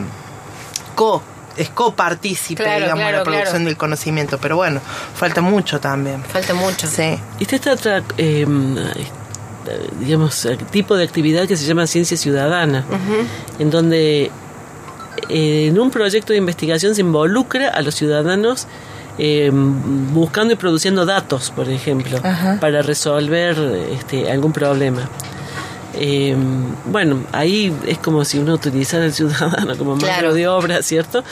co es copartícipe, Claro, digamos, claro, la producción claro. del conocimiento. Pero bueno, falta mucho también. Falta mucho. Sí. Y está esta otra, eh, eh, digamos, eh, tipo de actividad que se llama ciencia ciudadana, en donde eh, en un proyecto de investigación se involucra a los ciudadanos eh, buscando y produciendo datos, por ejemplo, para resolver este, algún problema. Eh, bueno, ahí es como si uno utilizara al ciudadano como mano Claro. de obra, ¿cierto?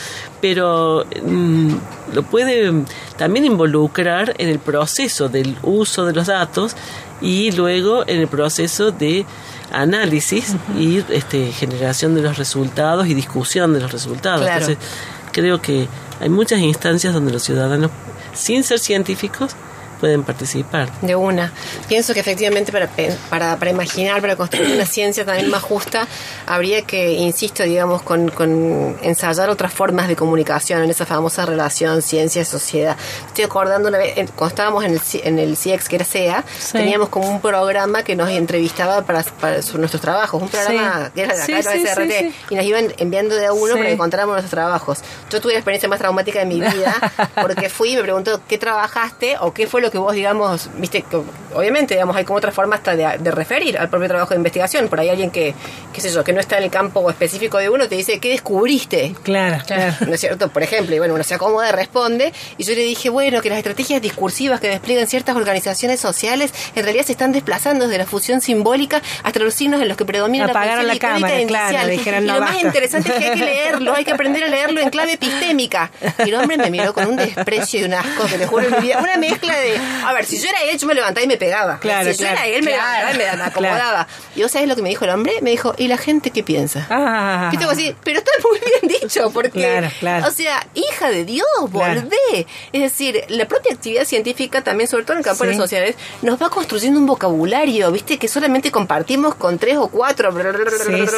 Pero mm, lo puede también involucrar en el proceso del uso de los datos y luego en el proceso de análisis y este, generación de los resultados y discusión de los resultados. Claro. Entonces, creo que hay muchas instancias donde los ciudadanos, sin ser científicos, pueden participar. De una. Pienso que efectivamente para, para, para imaginar, para construir una ciencia también más justa, habría que, insisto, digamos, con, con ensayar otras formas de comunicación en esa famosa relación ciencia-sociedad. Estoy acordando una vez, cuando estábamos en el, en el CIEX, que era CEA, Sí. teníamos como un programa que nos entrevistaba para, para su- nuestros trabajos, un programa Sí. que era de Sí, de la sí, sí, sí. y nos iban enviando de a uno para que contáramos nuestros trabajos. Yo tuve la experiencia más traumática de mi vida porque fui y me preguntó qué trabajaste o qué fue lo que vos, digamos, viste, que obviamente, digamos, hay como otra forma hasta de, de referir al propio trabajo de investigación. Por ahí alguien que, qué sé yo, que no está en el campo específico de uno te dice, ¿qué descubriste? Claro, claro. ¿No es cierto? Por ejemplo, y bueno, uno se acomoda responde. Y yo le dije, bueno, que las estrategias discursivas que despliegan ciertas organizaciones sociales en realidad se están desplazando desde la fusión simbólica hasta los signos en los que predomina Apagaron la la cámara, e claro, inicial. dijeron, y no, lo más interesante es que hay que leerlo, hay que aprender a leerlo en clave epistémica. Y el hombre me miró con un desprecio y un asco que le juro en mi vida. Una mezcla de, a ver, si yo era él, yo me levantaba y me pegaba. Claro, si yo era él, me Claro. levantaba y me, acomodaba. Y vos sabés lo que me dijo el hombre? Me dijo, ¿y la gente qué piensa? Ah. ¿Viste? Como así, pero está muy bien dicho, porque, Claro, claro. o sea, hija de Dios, volvé. Es decir, la propia actividad científica, también, sobre todo en el campo de las sociales, nos va construyendo un vocabulario, ¿viste? Que solamente compartimos con tres o cuatro.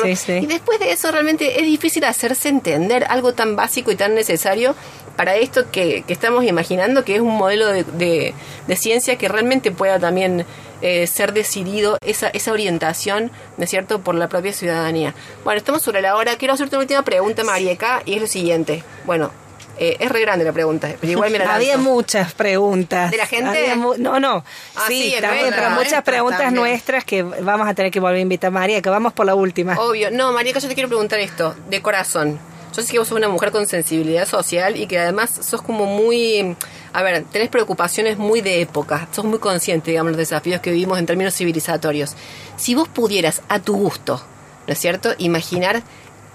sí, sí. Y después de eso, realmente es difícil hacerse entender algo tan básico y tan necesario para esto que, que estamos imaginando, que es un modelo de, de- de ciencia que realmente pueda también eh, ser decidido, esa, esa orientación, ¿no es cierto?, por la propia ciudadanía. Bueno, estamos sobre la hora. Quiero hacerte una última pregunta, Marieca, y es lo siguiente. Bueno, eh, es re grande la pregunta, pero igual me la Había muchas preguntas. ¿De la gente? No, no. Ah, sí, sí, nuestra, bien, pero muchas preguntas también. nuestras que vamos a tener que volver a invitar a María, que vamos por la última. Obvio. No, Marieca, yo te quiero preguntar esto, de corazón. Yo sé que vos sos una mujer con sensibilidad social y que además sos como muy... A ver, tenés preocupaciones muy de época. Sos muy consciente, digamos, los desafíos que vivimos en términos civilizatorios. Si vos pudieras, a tu gusto, ¿no es cierto?, imaginar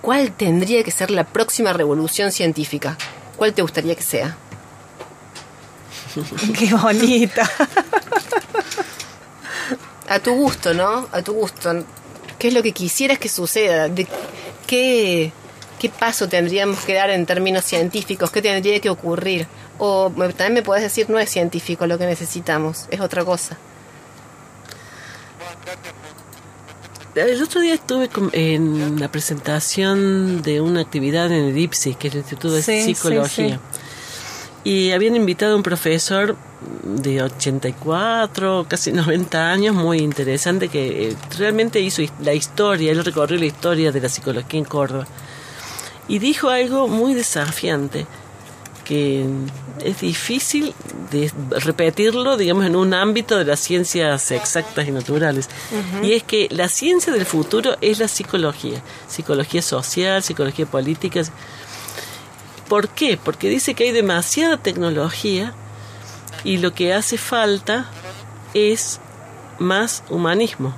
¿cuál tendría que ser la próxima revolución científica? ¿Cuál te gustaría que sea? Qué bonita. A tu gusto, ¿no? A tu gusto. ¿Qué es lo que quisieras que suceda? ¿De qué, qué paso tendríamos que dar en términos científicos? ¿Qué tendría que ocurrir? O me- también me podés decir, no es científico lo que necesitamos, es otra cosa. El otro día estuve en la presentación de una actividad en el IPSI, que es el Instituto de Sí, sí, Psicología. Y habían invitado a un profesor de 84, casi 90 años, muy interesante, que eh, realmente hizo la historia, él recorrió la historia de la psicología en Córdoba. Y dijo algo muy desafiante, que es difícil de repetirlo, digamos, en un ámbito de las ciencias exactas y naturales. Y es que la ciencia del futuro es la psicología, psicología social, psicología política. ¿Por qué? Porque dice que hay demasiada tecnología y lo que hace falta es más humanismo.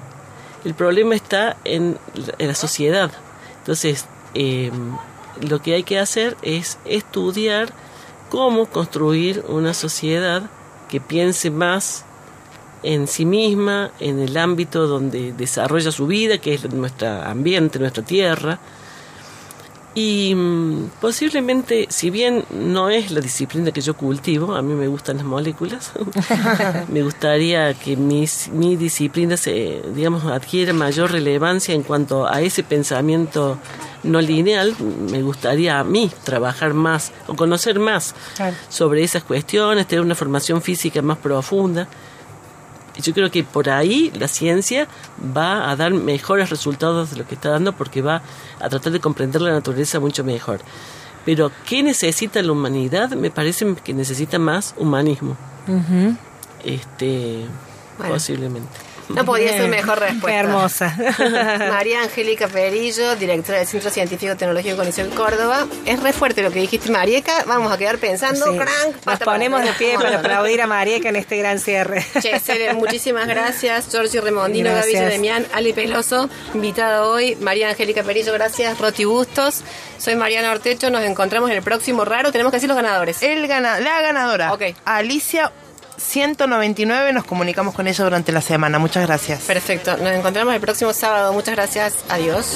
El problema está en la, en la sociedad. Entonces, eh, lo que hay que hacer es estudiar cómo construir una sociedad que piense más en sí misma, en el ámbito donde desarrolla su vida, que es nuestro ambiente, nuestra tierra. Y mm, posiblemente, si bien no es la disciplina que yo cultivo, a mí me gustan las moléculas, me gustaría que mis, mi disciplina se, digamos, adquiera mayor relevancia en cuanto a ese pensamiento no lineal. Me gustaría a mí trabajar más o conocer más Claro. sobre esas cuestiones, tener una formación física más profunda. Y Yo creo que por ahí la ciencia va a dar mejores resultados de lo que está dando porque va a tratar de comprender la naturaleza mucho mejor. Pero ¿qué necesita la humanidad? Me parece que necesita más humanismo. Este, Bueno. posiblemente. No podía ser mejor respuesta. Qué hermosa. María Angélica Perillo, directora del Centro Científico Tecnológico Conicet Córdoba. Es re fuerte lo que dijiste, Marieca. Vamos a quedar pensando. Sí. crank, Nos ponemos de para pie atrás. para aplaudir a Marieca en este gran cierre. Che, muchísimas gracias. Giorgio Remondino. Gavillo Demián, Ale Peloso, invitada hoy. María Angélica Perillo, gracias. Roti Bustos. Soy Mariana Ortecho. Nos encontramos en el próximo raro. Tenemos que decir los ganadores. El gana la ganadora, Ok. Alicia 199, nos comunicamos con ella durante la semana. Muchas gracias. Perfecto. Nos encontramos el próximo sábado. Muchas gracias. Adiós.